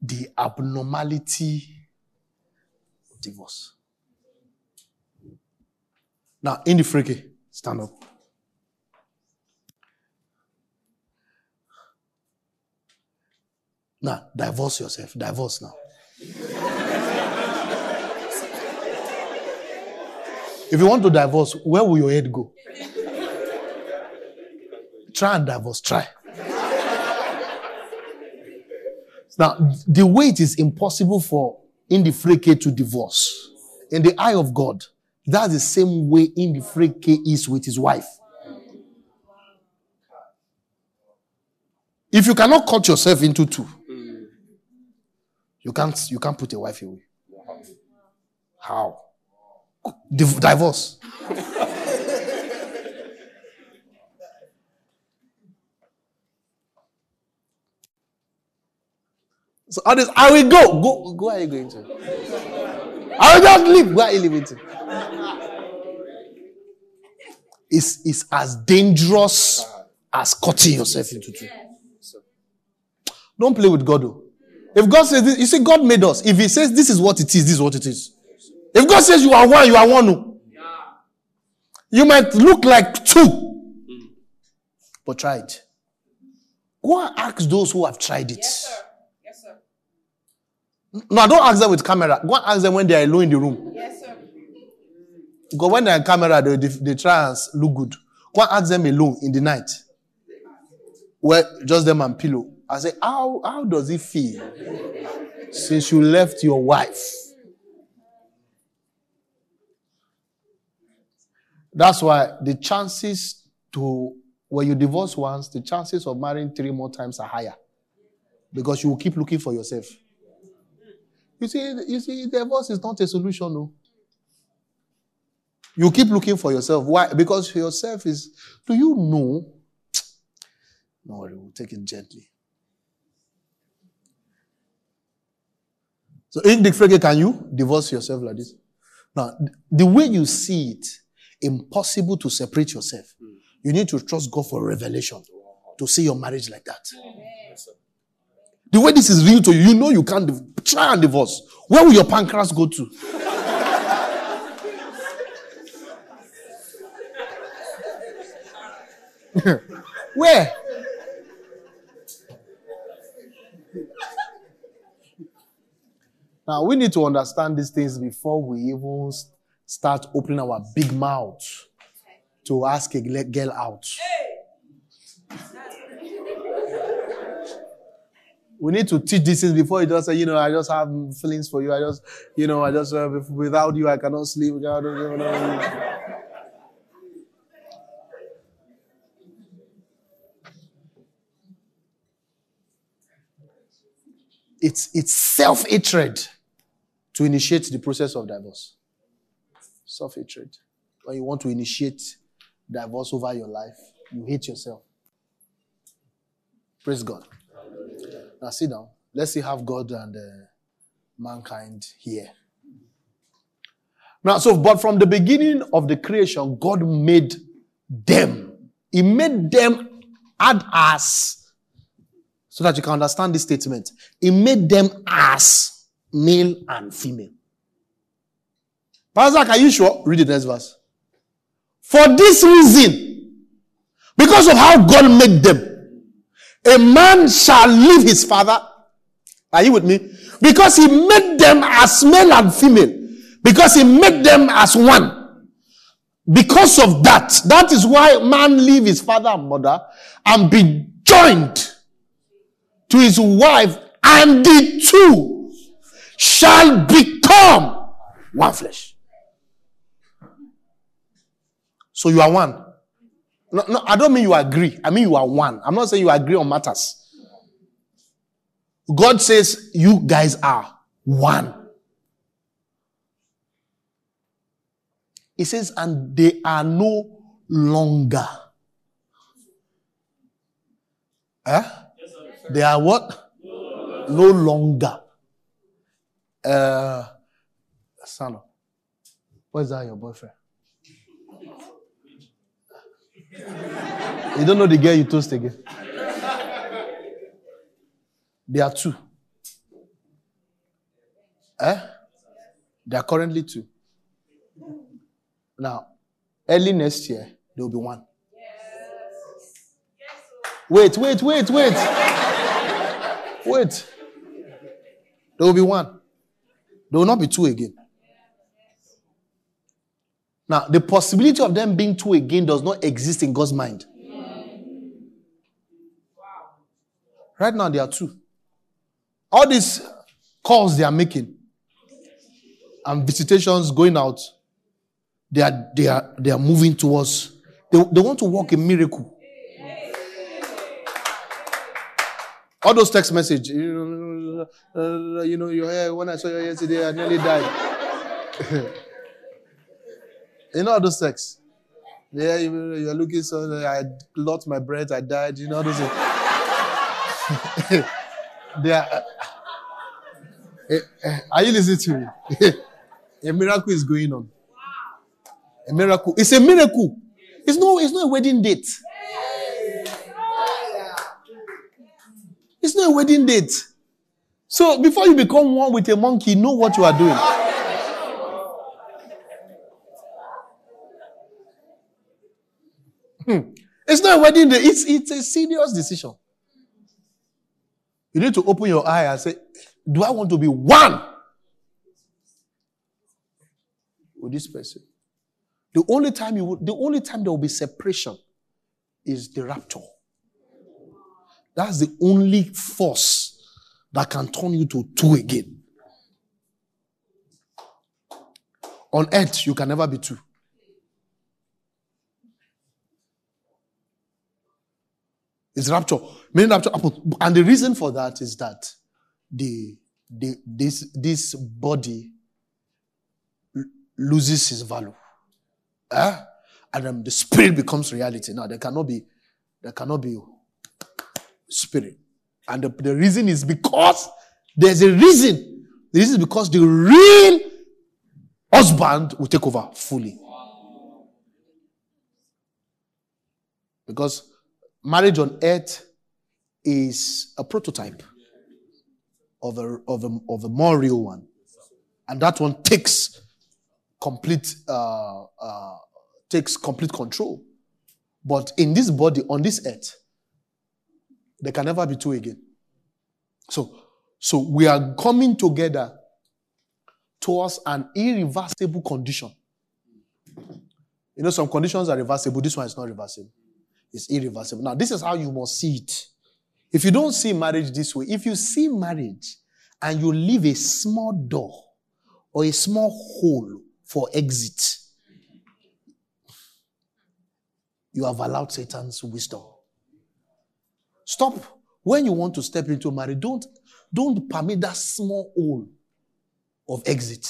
The abnormality of divorce. Now, in the freaky, stand up. Now, divorce yourself. Divorce now. if you want to divorce, where will your head go? Try and divorce. Try. Now, the way it is impossible for Indifreke to divorce, in the eye of God, that's the same way Indifreke is with his wife. If you cannot cut yourself into two, you can't you can't put a wife away. How? Div- divorce. so all this, I will go. Go go where are you going to? I will just leave. Where are you leaving to? It's, it's as dangerous as cutting yourself into two. Don't play with God though. If God says this, you see, God made us. If He says this is what it is, this is what it is. If God says you are one, you are one. No. You might look like two, but try it. Go and ask those who have tried it. Yes. No, I don't ask them with camera. Go and ask them when they are alone in the room. Yes, sir. Because when they're on camera, they, they, they try and look good. Go and ask them alone in the night. Where just them and pillow I say, how, how does it feel since you left your wife? That's why the chances to, when you divorce once, the chances of marrying three more times are higher. Because you will keep looking for yourself. You see, you see, divorce is not a solution, no. You keep looking for yourself. Why? Because yourself is, do you know? No worry, we'll take it gently. So, Indifreke, can you divorce yourself like this? Now, the way you see it, impossible to separate yourself. You need to trust God for revelation to see your marriage like that. The way this is real to you, you know you can't try and divorce. Where will your pancreas go to? Where? Now we need to understand these things before we even start opening our big mouth to ask a girl out. We need to teach these things before you just say, you know, I just have feelings for you. I just, you know, I just, uh, without you, I cannot sleep. without you, you know. It's, it's self hatred to initiate the process of divorce. Self hatred. When you want to initiate divorce over your life, you hate yourself. Praise God. Now sit down. Let's see have God and uh, mankind here. Now, so, but from the beginning of the creation, God made them. He made them as, so that you can understand this statement. He made them as male and female. Pastor, are you sure? Read the next verse. For this reason, because of how God made them, a man shall leave his father. Are you with me? Because he made them as male and female. Because he made them as one. Because of that, that is why man leave his father and mother and be joined to his wife, and the two shall become one flesh. So you are one. No, no, I don't mean you agree. I mean you are one. I'm not saying you agree on matters. God says you guys are one. He says, and they are no longer. Huh? They are what? No longer. Uh, son, where's that your boyfriend? You don't know the girl you toast again. There are two. Eh? There are currently two. Now, early next year, there will be one. Wait, wait, wait, wait. Wait. There will be one. There will not be two again. Now, the possibility of them being two again does not exist in God's mind. Right now, there are two. All these calls they are making and visitations going out, they are, they are, they are moving towards, they, they want to work a miracle. All those text messages, you know, uh, you know, your hair, when I saw you yesterday, I nearly died. you know those texts? Yeah, you, you're looking so, I lost my breath, I died, you know, those things. they are, eh, eh, are you listening to me? a miracle is going on. A miracle. It's a miracle. It's no, it's not a wedding date. It's not a wedding date. So before you become one with a monkey, know what you are doing. Hmm. It's not a wedding day. It's, it's a serious decision. You need to open your eye and say, Do I want to be one with this person? The only time you will, the only time there will be separation is the rapture. That's the only force that can turn you to two again. On earth, you can never be two. It's rapture. Meaning rapture. And the reason for that is that the, the this this body loses its value. Eh? And um, the spirit becomes reality. Now there cannot be there cannot be spirit. And the, the reason is because there's a reason. The reason is because the real husband will take over fully. Because marriage on earth is a prototype of a, of a, of a more real one. And that one takes complete, uh, uh, takes complete control. But in this body, on this earth, there can never be two again. So, so we are coming together towards an irreversible condition. You know, some conditions are reversible. This one is not reversible. It's irreversible. Now, this is how you must see it. If you don't see marriage this way, if you see marriage and you leave a small door or a small hole for exit, you have allowed Satan's wisdom. Stop. When you want to step into marriage, don't, don't permit that small hole of exit.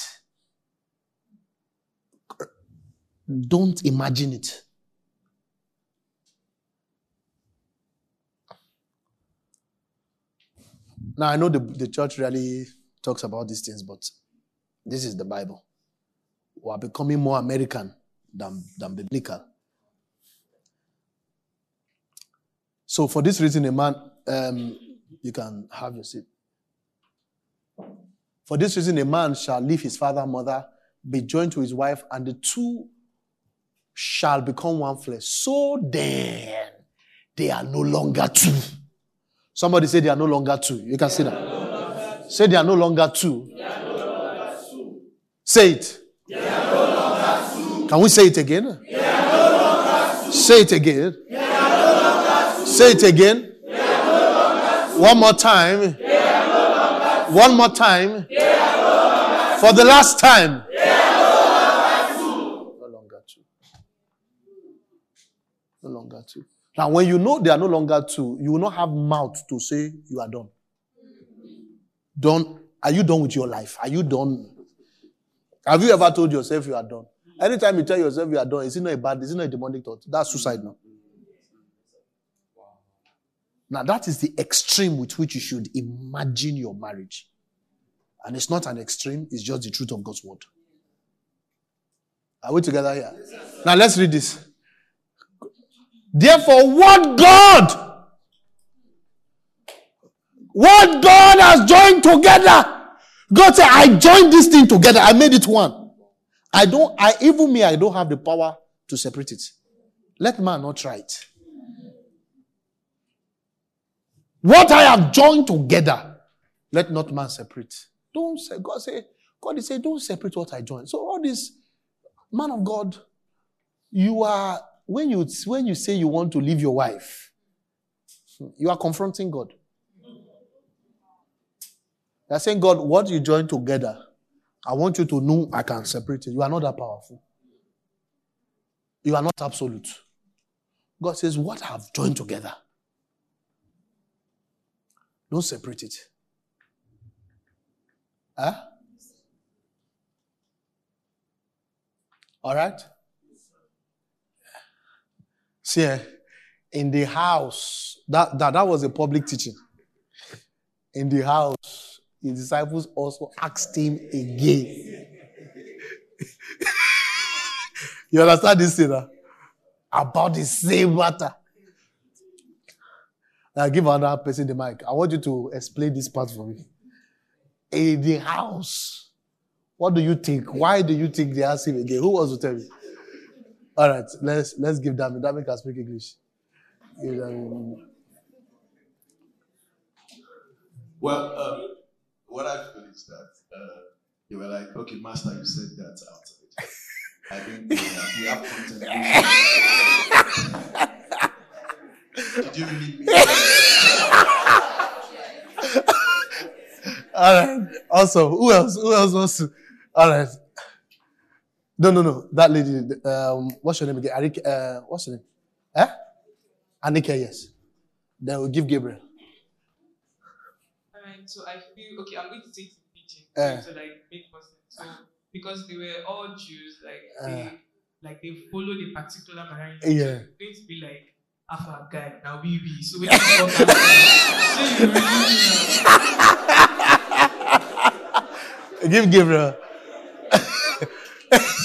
Don't imagine it. Now, I know the, the church really talks about these things, but this is the Bible. We are becoming more American than, than biblical. So, for this reason, a man, um, you can have your seat. For this reason, a man shall leave his father and mother, be joined to his wife, and the two shall become one flesh. So then, they are no longer two. Somebody say they are no longer two. You can say that. Say they are no longer two. Say it. Can we say it again? Say it again. Say it again. One more time. One more time. For the last time. No longer two. No longer two. Now, when you know they are no longer two, you will not have mouth to say you are done. Done. Are you done with your life? Are you done? Have you ever told yourself you are done? Anytime you tell yourself you are done, is it not a bad, is it not a demonic thought? That's suicide now. Now, that is the extreme with which you should imagine your marriage. And it's not an extreme, it's just the truth of God's word. Are we together here? Now, let's read this. Therefore, what God, what God has joined together, God said, I joined this thing together. I made it one. I don't, I, even me, I don't have the power to separate it. Let man not try it. What I have joined together, let not man separate. Don't say, God say, God is saying, don't separate what I joined. So all this, man of God, you are when you when you say you want to leave your wife, you are confronting God. You're saying, God, what you join together, I want you to know I can separate it. You are not that powerful. You are not absolute. God says, What I have joined together. Don't separate it. Huh? All right? See, eh, in the house, that, that, that was a public teaching. In the house, his disciples also asked him again. you understand this thing? Huh? About the same matter. Now give another person the mic. I want you to explain this part for me. In the house, what do you think? Why do you think they asked him again? Who wants to tell me? All right, let's let's give Dami. Dami can speak English. Well, um, what Well, uh, what is that uh, they were like, "Okay, Master, you said that out I think we have, we have. Did you really mean? All right. Also, who else? Who else wants to? All right. No, no, no. That lady. Um, what's her name again? Arik, uh, what's her name? Eh? Annika, yes. Then we'll give Gabriel. Alright, so I feel okay. I'm going to take the pidgin Eh. to like make sense. So because they were all Jews, like Eh. they like they followed a particular marriage. Yeah. It's going to be like Alpha guy now we we. So we can talk about So you really Give Gabriel.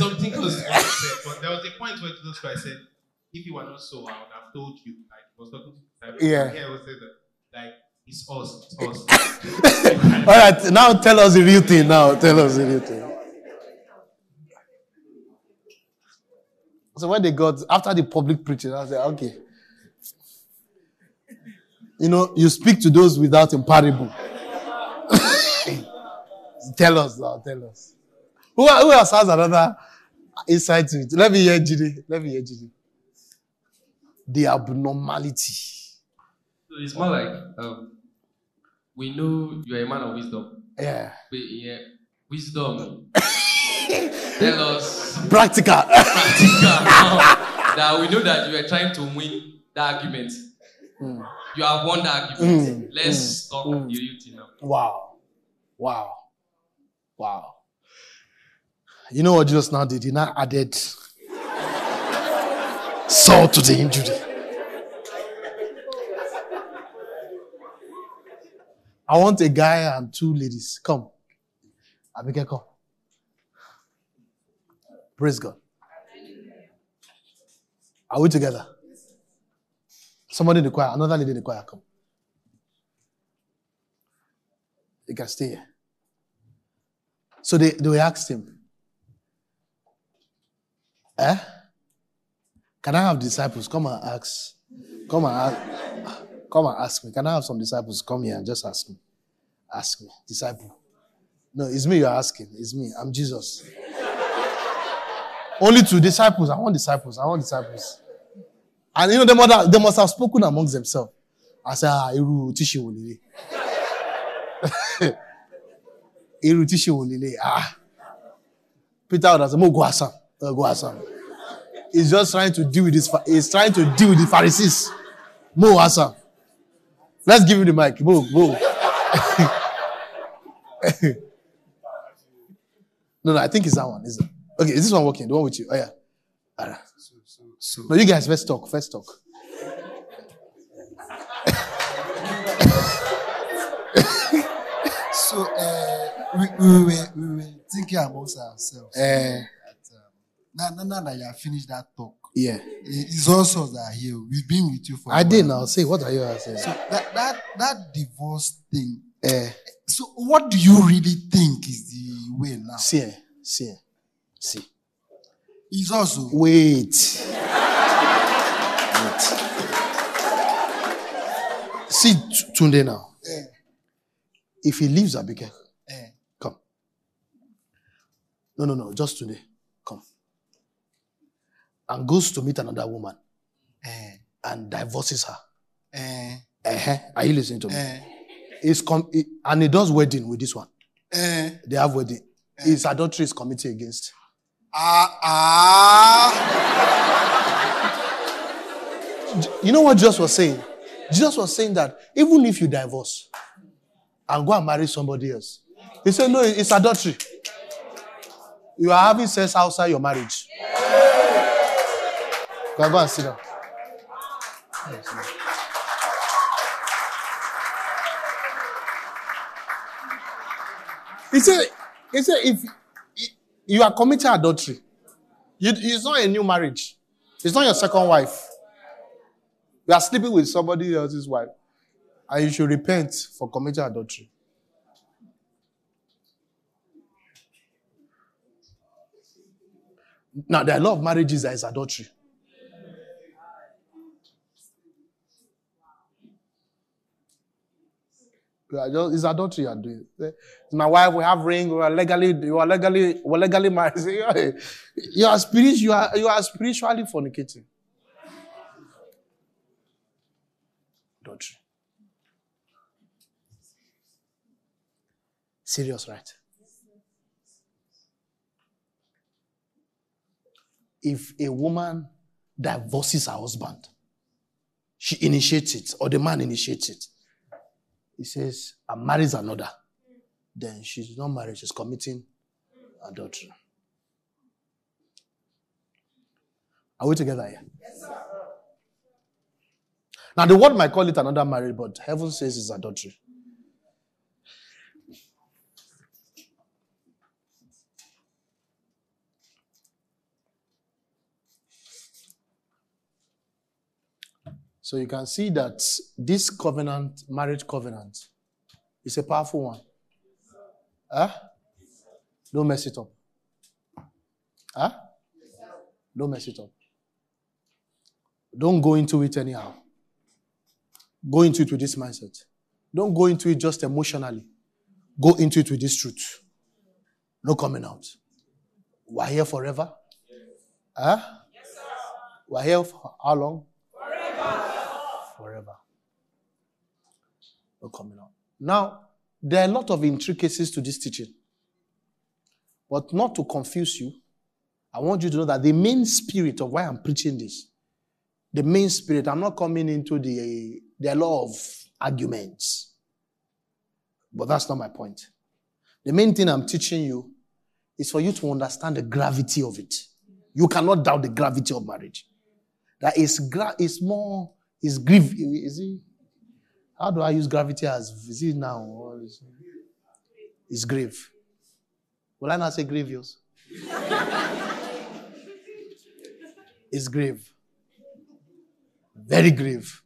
Something close to what I said, but there was a point where Jesus Christ said, if you were not so, I would have told you. Like, he was talking to the disciples. Yeah. Here was said that, like, it's us, it's us. All right. Now tell us the real thing. Now tell us the real thing. So when they got after the public preaching, I said, okay. You know, you speak to those without in parable. tell us now, tell us. Who, who else has another insight to it? Let me hear Jide. Let me hear Jide. The abnormality. So it's more like um, we know you are a man of wisdom. Yeah. But yeah, wisdom. Tell us Practical. practical that we know that you are trying to win the argument. You have won the argument. Mm, Let's talk the real thing now. Wow. Wow. Wow. You know what Jesus now did? He now added salt to the injury. I want a guy and two ladies. Come. Abike, come. Praise God. Are we together? Somebody in the choir, another lady in the choir, come. You can stay here. So they, they asked him, Eh? Can I have disciples? Come and ask. Come and ask. Come and ask me. Can I have some disciples? Come here and just ask me. Ask me. Disciple. No, it's me you're asking. It's me. I'm Jesus. Only two disciples. I want disciples. I want disciples. And you know, they must have, they must have spoken amongst themselves. I said, ah, Iru Tishi Wolele. Iru Tishi Wolele. Ah. Peter would have said, Mo go Assam. Uh, go Assam. He's just trying to deal with this. Pha- He's trying to deal with the Pharisees. Mo Assam. Let's give him the mic. Mo, Mo. no, no, I think it's that one. Is it? Okay, is this one working? The one with you? Oh, yeah. All right. So, No, you guys first talk. First talk. so uh, we, we, were, we were thinking amongst ourselves. Eh. Now, now, now that you have finished that talk, Yeah. it's also that here. We've been with you for. I did now. Say, what are you saying? So that that that divorce thing. Eh, So what do you really think is the way now? see, eh, see, eh, see. It's also Wait. Wait. See Tunde now. eh, If he leaves Abike, eh, come. No, no, no, just Tunde. And goes to meet another woman eh, and divorces her. eh, Uh-huh. Are you listening to me? eh, It's com- he- and he does wedding with this one. eh. They have wedding. It's adultery is committed against. Ah ah. You know what Jesus was saying? Jesus was saying that even if you divorce and go and marry somebody else, he said, No, it's adultery. You are having sex outside your marriage. Go sit down. He said, he said, if you are committing adultery, it's not a new marriage. It's not your second wife. You are sleeping with somebody else's wife, and you should repent for committing adultery. Now, there are a lot of marriages that is adultery. You are just, it's adultery you are doing. Say, My wife, we have ring, we are legally, you are legally, we're legally married. Say, "Hey, You are spirit, you are, you are spiritually fornicating. Adultery. Serious, right? If a woman divorces her husband, she initiates it, or the man initiates it. He says, and marries another. Then she's not married, she's committing adultery. Are we together here? Yes, sir. Now, the world might call it another marriage, but heaven says it's adultery. So you can see that this covenant, marriage covenant, is a powerful one. Huh? Don't mess it up. Huh? Don't mess it up. Don't go into it anyhow. Go into it with this mindset. Don't go into it just emotionally. Go into it with this truth. No coming out. We're here forever. Huh? Yes, sir. We're here for how long? Forever. No coming out. Now, there are a lot of intricacies to this teaching. But not to confuse you, I want you to know that the main spirit of why I'm preaching this, the main spirit, I'm not coming into the, the law of arguments. But that's not my point. The main thing I'm teaching you is for you to understand the gravity of it. You cannot doubt the gravity of marriage. That is, gra- is more is grief. Is it? How do I use gravity as? Is it now? Is it? It's grave. Will I not say grievous? it's grave. Very grave.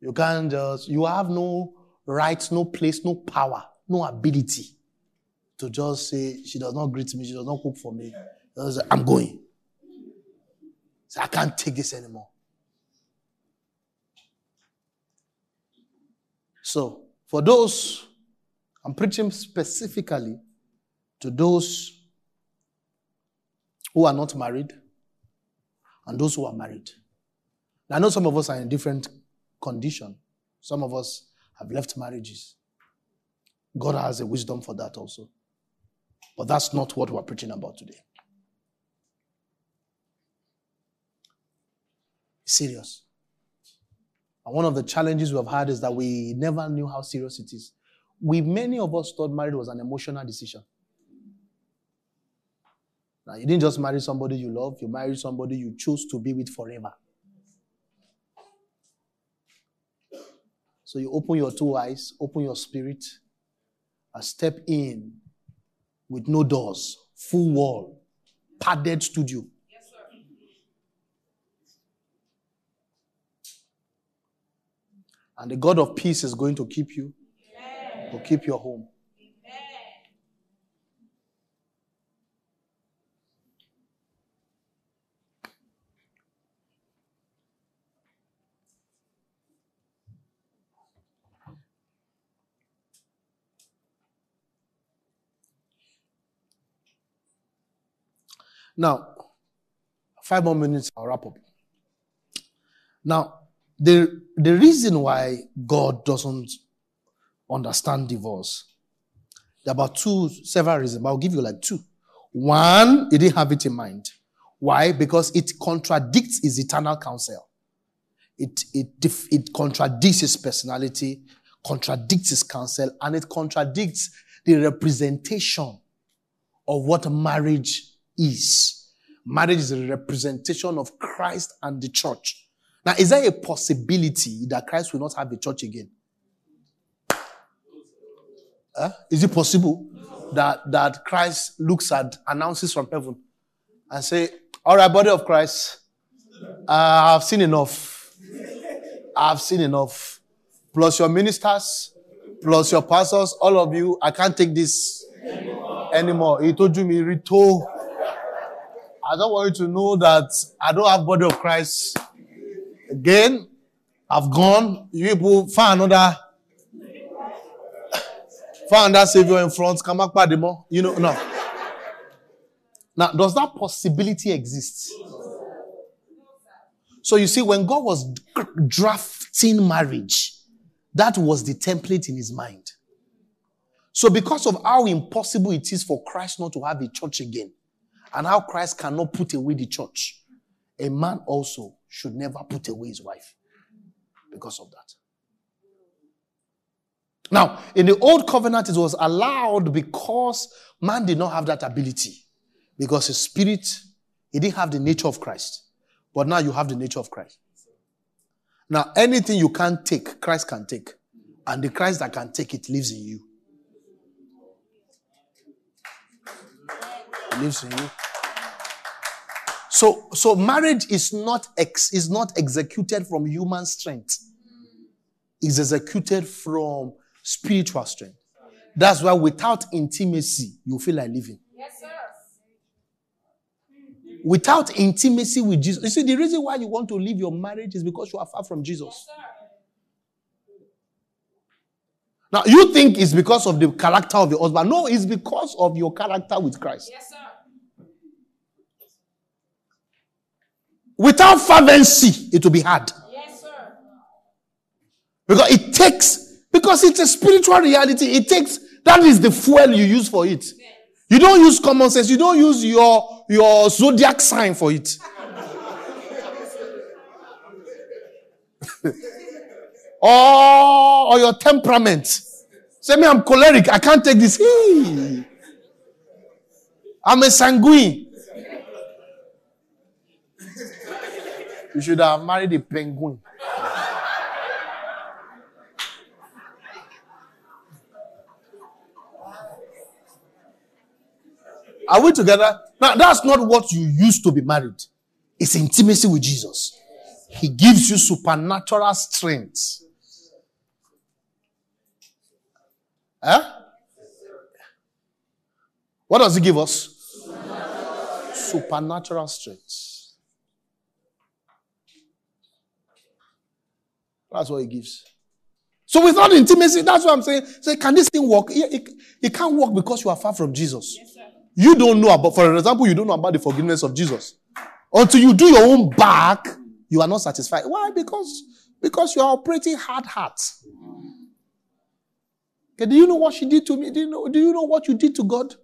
You can't just, you have no right, no place, no power, no ability to just say, she does not greet me, she does not cook for me. I'm going. So I can't take this anymore. So, for those, I'm preaching specifically to those who are not married and those who are married. I know some of us are in different condition. Some of us have left marriages. God has a wisdom for that also. But that's not what we're preaching about today. Serious. And one of the challenges we've had is that we never knew how serious it is. We, many of us thought marriage was an emotional decision. Now, you didn't just marry somebody you love, you married somebody you choose to be with forever. So you open your two eyes, open your spirit, and step in with no doors, full wall, padded studio. And the God of peace is going to keep you, to keep your home. Now, five more minutes, I'll wrap up. Now, the, the reason why God doesn't understand divorce, there are about two, several reasons, but I'll give you like two. One, he didn't have it in mind. Why? Because it contradicts his eternal counsel. It, it, it contradicts his personality, contradicts his counsel, and it contradicts the representation of what marriage is. Marriage is a representation of Christ and the church. Now, is there a possibility that Christ will not have a church again? Huh? Is it possible that, that Christ looks at, announces from heaven and say, all right, body of Christ, I've seen enough. I've seen enough. Plus your ministers, plus your pastors, all of you, I can't take this anymore. He told you me, Rito. I don't want you to know that I don't have body of Christ Again, I've gone. You people find another, find that savior in front. Come back, Padimo. You know, no. Now, does that possibility exist? So you see, when God was drafting marriage, that was the template in his mind. So, because of how impossible it is for Christ not to have a church again, and how Christ cannot put away the church, a man also should never put away his wife because of that. Now, in the old covenant, it was allowed because man did not have that ability. Because his spirit, he didn't have the nature of Christ. But now you have the nature of Christ. Now, anything you can't take, Christ can take. And the Christ that can take it lives in you. It lives in you. So, so marriage is not ex, is not executed from human strength. It's executed from spiritual strength. That's why without intimacy, you feel like living. Yes, sir. Without intimacy with Jesus. You see, the reason why you want to leave your marriage is because you are far from Jesus. Yes. Now, you think it's because of the character of your husband. No, it's because of your character with Christ. Yes, sir. Without fervency, it will be hard. Yes, sir. Because it takes, because it's a spiritual reality, it takes, that is the fuel you use for it. You don't use common sense, you don't use your, your zodiac sign for it. or, or your temperament. Say me, I'm choleric, I can't take this. Hey. I'm a sanguine. You should have married a penguin. Are we together? Now, that's not what you used to be married. It's intimacy with Jesus. He gives you supernatural strength. Huh? What does he give us? Supernatural strength. That's what he gives. So without intimacy, that's what I'm saying. Say, can this thing work? It, it, it can't work because you are far from Jesus. you don't know about, for example, you don't know about the forgiveness of Jesus. Until you do your own back, you are not satisfied. Why? Because because you are operating hard heart. Okay, do you know what she did to me? Do you know, do you know what you did to God?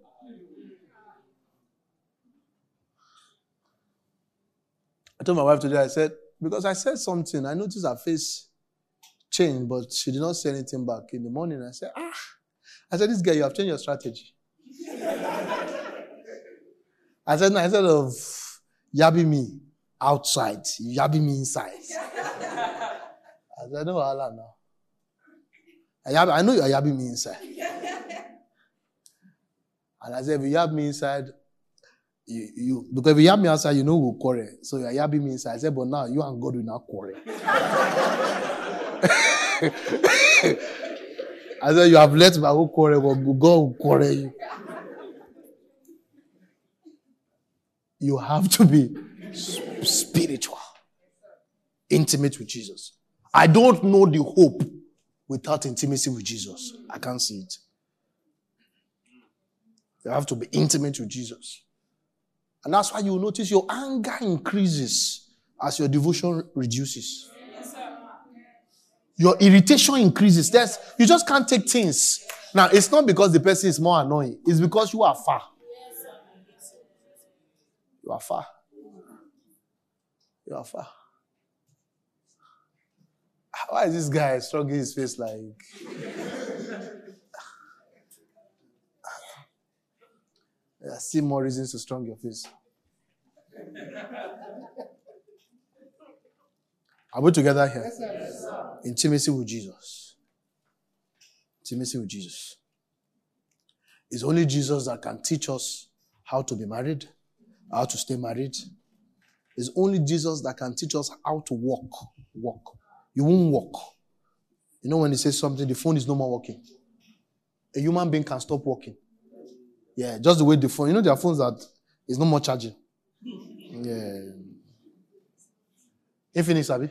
I told my wife today, I said, because I said something, I noticed her face changed, but she did not say anything back. In the morning, I said, ah, I said, this girl, you have changed your strategy. I said, no, instead of yabbing me outside, you yabbing me inside. I said, no, Allah now. I, yab, I know you are yabbing me inside. And I said, if you yab me inside, you, you because if you yab me outside, you know we'll quarrel. So you are yabbing me inside. I said, but now you and God will not quarrel. I said, you have let my whole quarrel, but God will quarrel you. You have to be spiritual, intimate with Jesus. I don't know the hope without intimacy with Jesus. I can't see it. You have to be intimate with Jesus. And that's why you notice your anger increases as your devotion reduces. Your irritation increases. There's, you just can't take things. Now, it's not because the person is more annoying, it's because you are far. You are far. You are far. Why is this guy struggling his face like? I see more reasons to strong your face. Are we together here? Intimacy with Jesus. Intimacy with Jesus. It's only Jesus that can teach us how to be married, how to stay married. It's only Jesus that can teach us how to walk. Walk. You won't walk. You know when he says something, the phone is no more working. A human being can stop working. Yeah, just the way the phone. You know there are phones that is no more charging. Yeah. Infinix, Abi.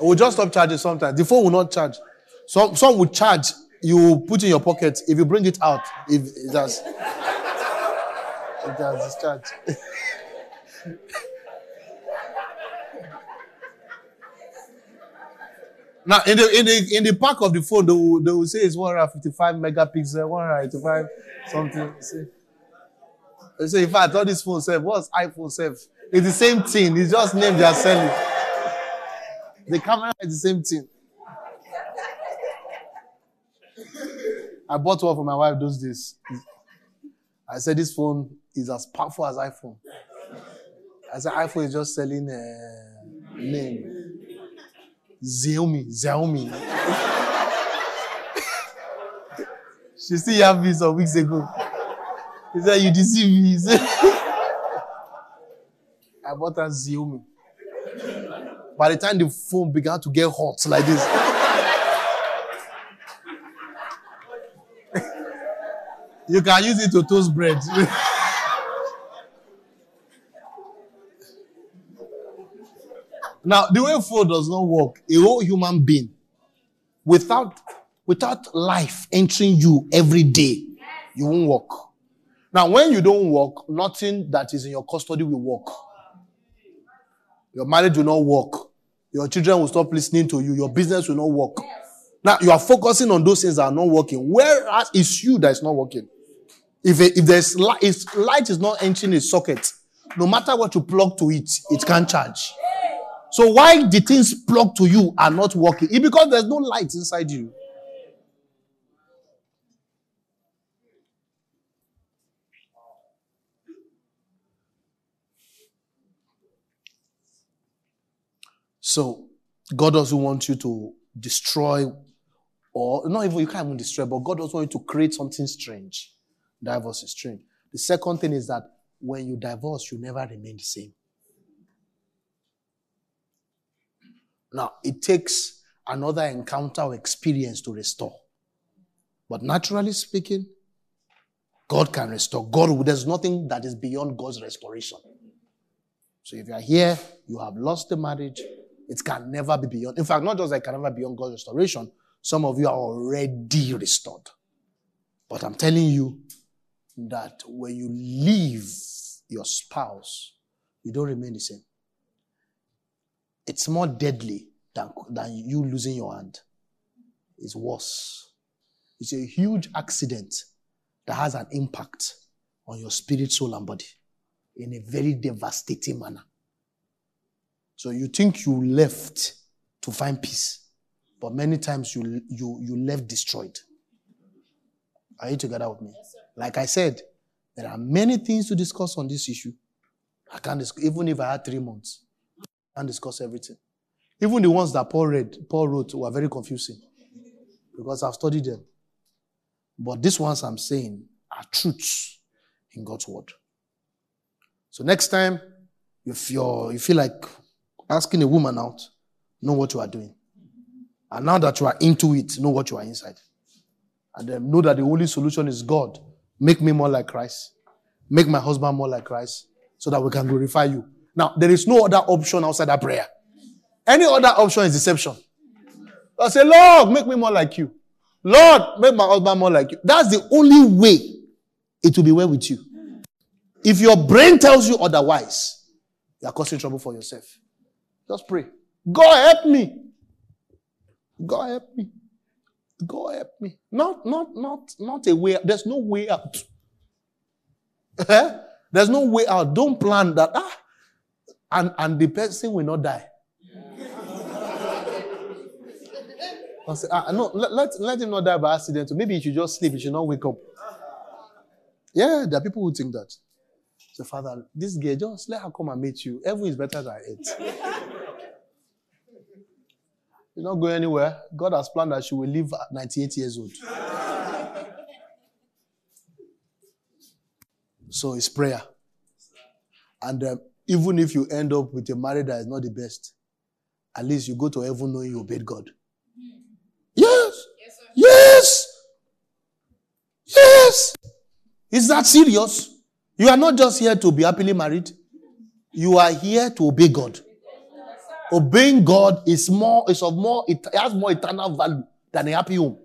Will just stop charging sometimes. The phone will not charge. Some some will charge. You put in your pocket. If you bring it out, if it has it has discharged. Now, in the in the in the pack of the phone, they will, they will say it's 155 megapixel, 185 something. They say, in fact, all these phones self, what's iPhone self? It's the same thing. It's just name they are selling. The camera is the same thing. I bought one for my wife those days. I said this phone is as powerful as iPhone. I said iPhone is just selling a name. Xiaomi, Xiaomi. she still have me some weeks ago. He said, You deceive me. I bought a Xiaomi. By the time the phone began to get hot like this, you can use it to toast bread. now, the way phone does not work, a whole human being, without, without life entering you every day, you won't work. Now, when you don't work, nothing that is in your custody will work. Your marriage will not work. Your children will stop listening to you. Your business will not work. Now, you are focusing on those things that are not working. Whereas it's you that is not working. If, it, if there's light, if light is not entering a socket, no matter what you plug to it, it can't charge. So why the things plugged to you are not working? It's because there's no light inside you. So God doesn't want you to destroy, or not even you can't even destroy, but God doesn't want you to create something strange. Divorce is strange. The second thing is that when you divorce, you never remain the same. Now, it takes another encounter or experience to restore. But naturally speaking, God can restore. God, there's nothing that is beyond God's restoration. So if you are here, you have lost the marriage, it can never be beyond. In fact, not just that it can never be beyond God's restoration, some of you are already restored. But I'm telling you that when you leave your spouse, you don't remain the same. It's more deadly than, than you losing your hand. It's worse. It's a huge accident that has an impact on your spirit, soul, and body in a very devastating manner. So you think you left to find peace, but many times you you you left destroyed. Are you together with me? Yes, like I said, there are many things to discuss on this issue. I can't discuss, even if I had three months, I can't discuss everything. Even the ones that Paul read, Paul wrote were very confusing because I've studied them. But these ones I'm saying are truths in God's word. So next time, if you're, you feel like asking a woman out, know what you are doing. And now that you are into it, know what you are inside. And then know that the only solution is God. Make me more like Christ. Make my husband more like Christ so that we can glorify you. Now, there is no other option outside that prayer. Any other option is deception. I say, Lord, make me more like you. Lord, make my husband more like you. That's the only way it will be well with you. If your brain tells you otherwise, you are causing trouble for yourself. Just pray. God help me. God help me. God help me. Not, not, not, not a way. There's no way out. There's no way out. Don't plan that. Ah, and, and the person will not die. I say, ah, no, let, let, let him not die by accident. Maybe he should just sleep. He should not wake up. Yeah, there are people who think that. So, Father, this girl, just let her come and meet you. Heaven is better than it. She's not going anywhere. God has planned that she will live at 98 years old. so it's prayer. And um, even if you end up with a marriage that is not the best, at least you go to heaven knowing you obeyed God. Yes. Yes. Yes. Is that serious? You are not just here to be happily married. You are here to obey God obeying God is more, is of more, it has more eternal value than a happy home.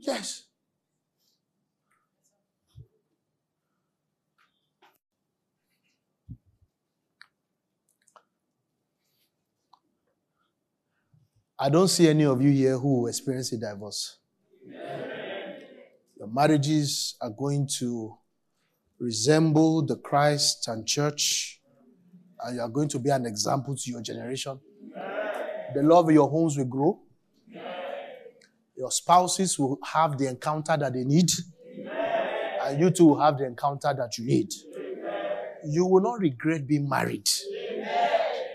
Yes. I don't see any of you here who will experience a divorce. Amen. Your marriages are going to resemble the Christ and church, and you are going to be an example to your generation. The love of your homes will grow. Your spouses will have the encounter that they need, and you too will have the encounter that you need. You will not regret being married.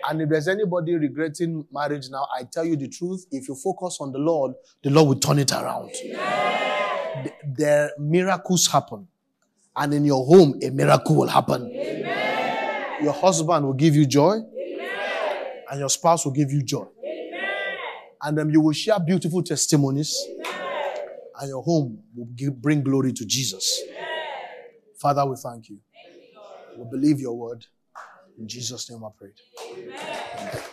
And if there's anybody regretting marriage now, I tell you the truth. If you focus on the Lord, the Lord will turn it around. The, the miracles happen. And in your home, a miracle will happen. Your husband will give you joy. And your spouse will give you joy. And then you will share beautiful testimonies. And your home will give, bring glory to Jesus. Father, we thank you. We believe your word. In Jesus' name I prayed. Amen.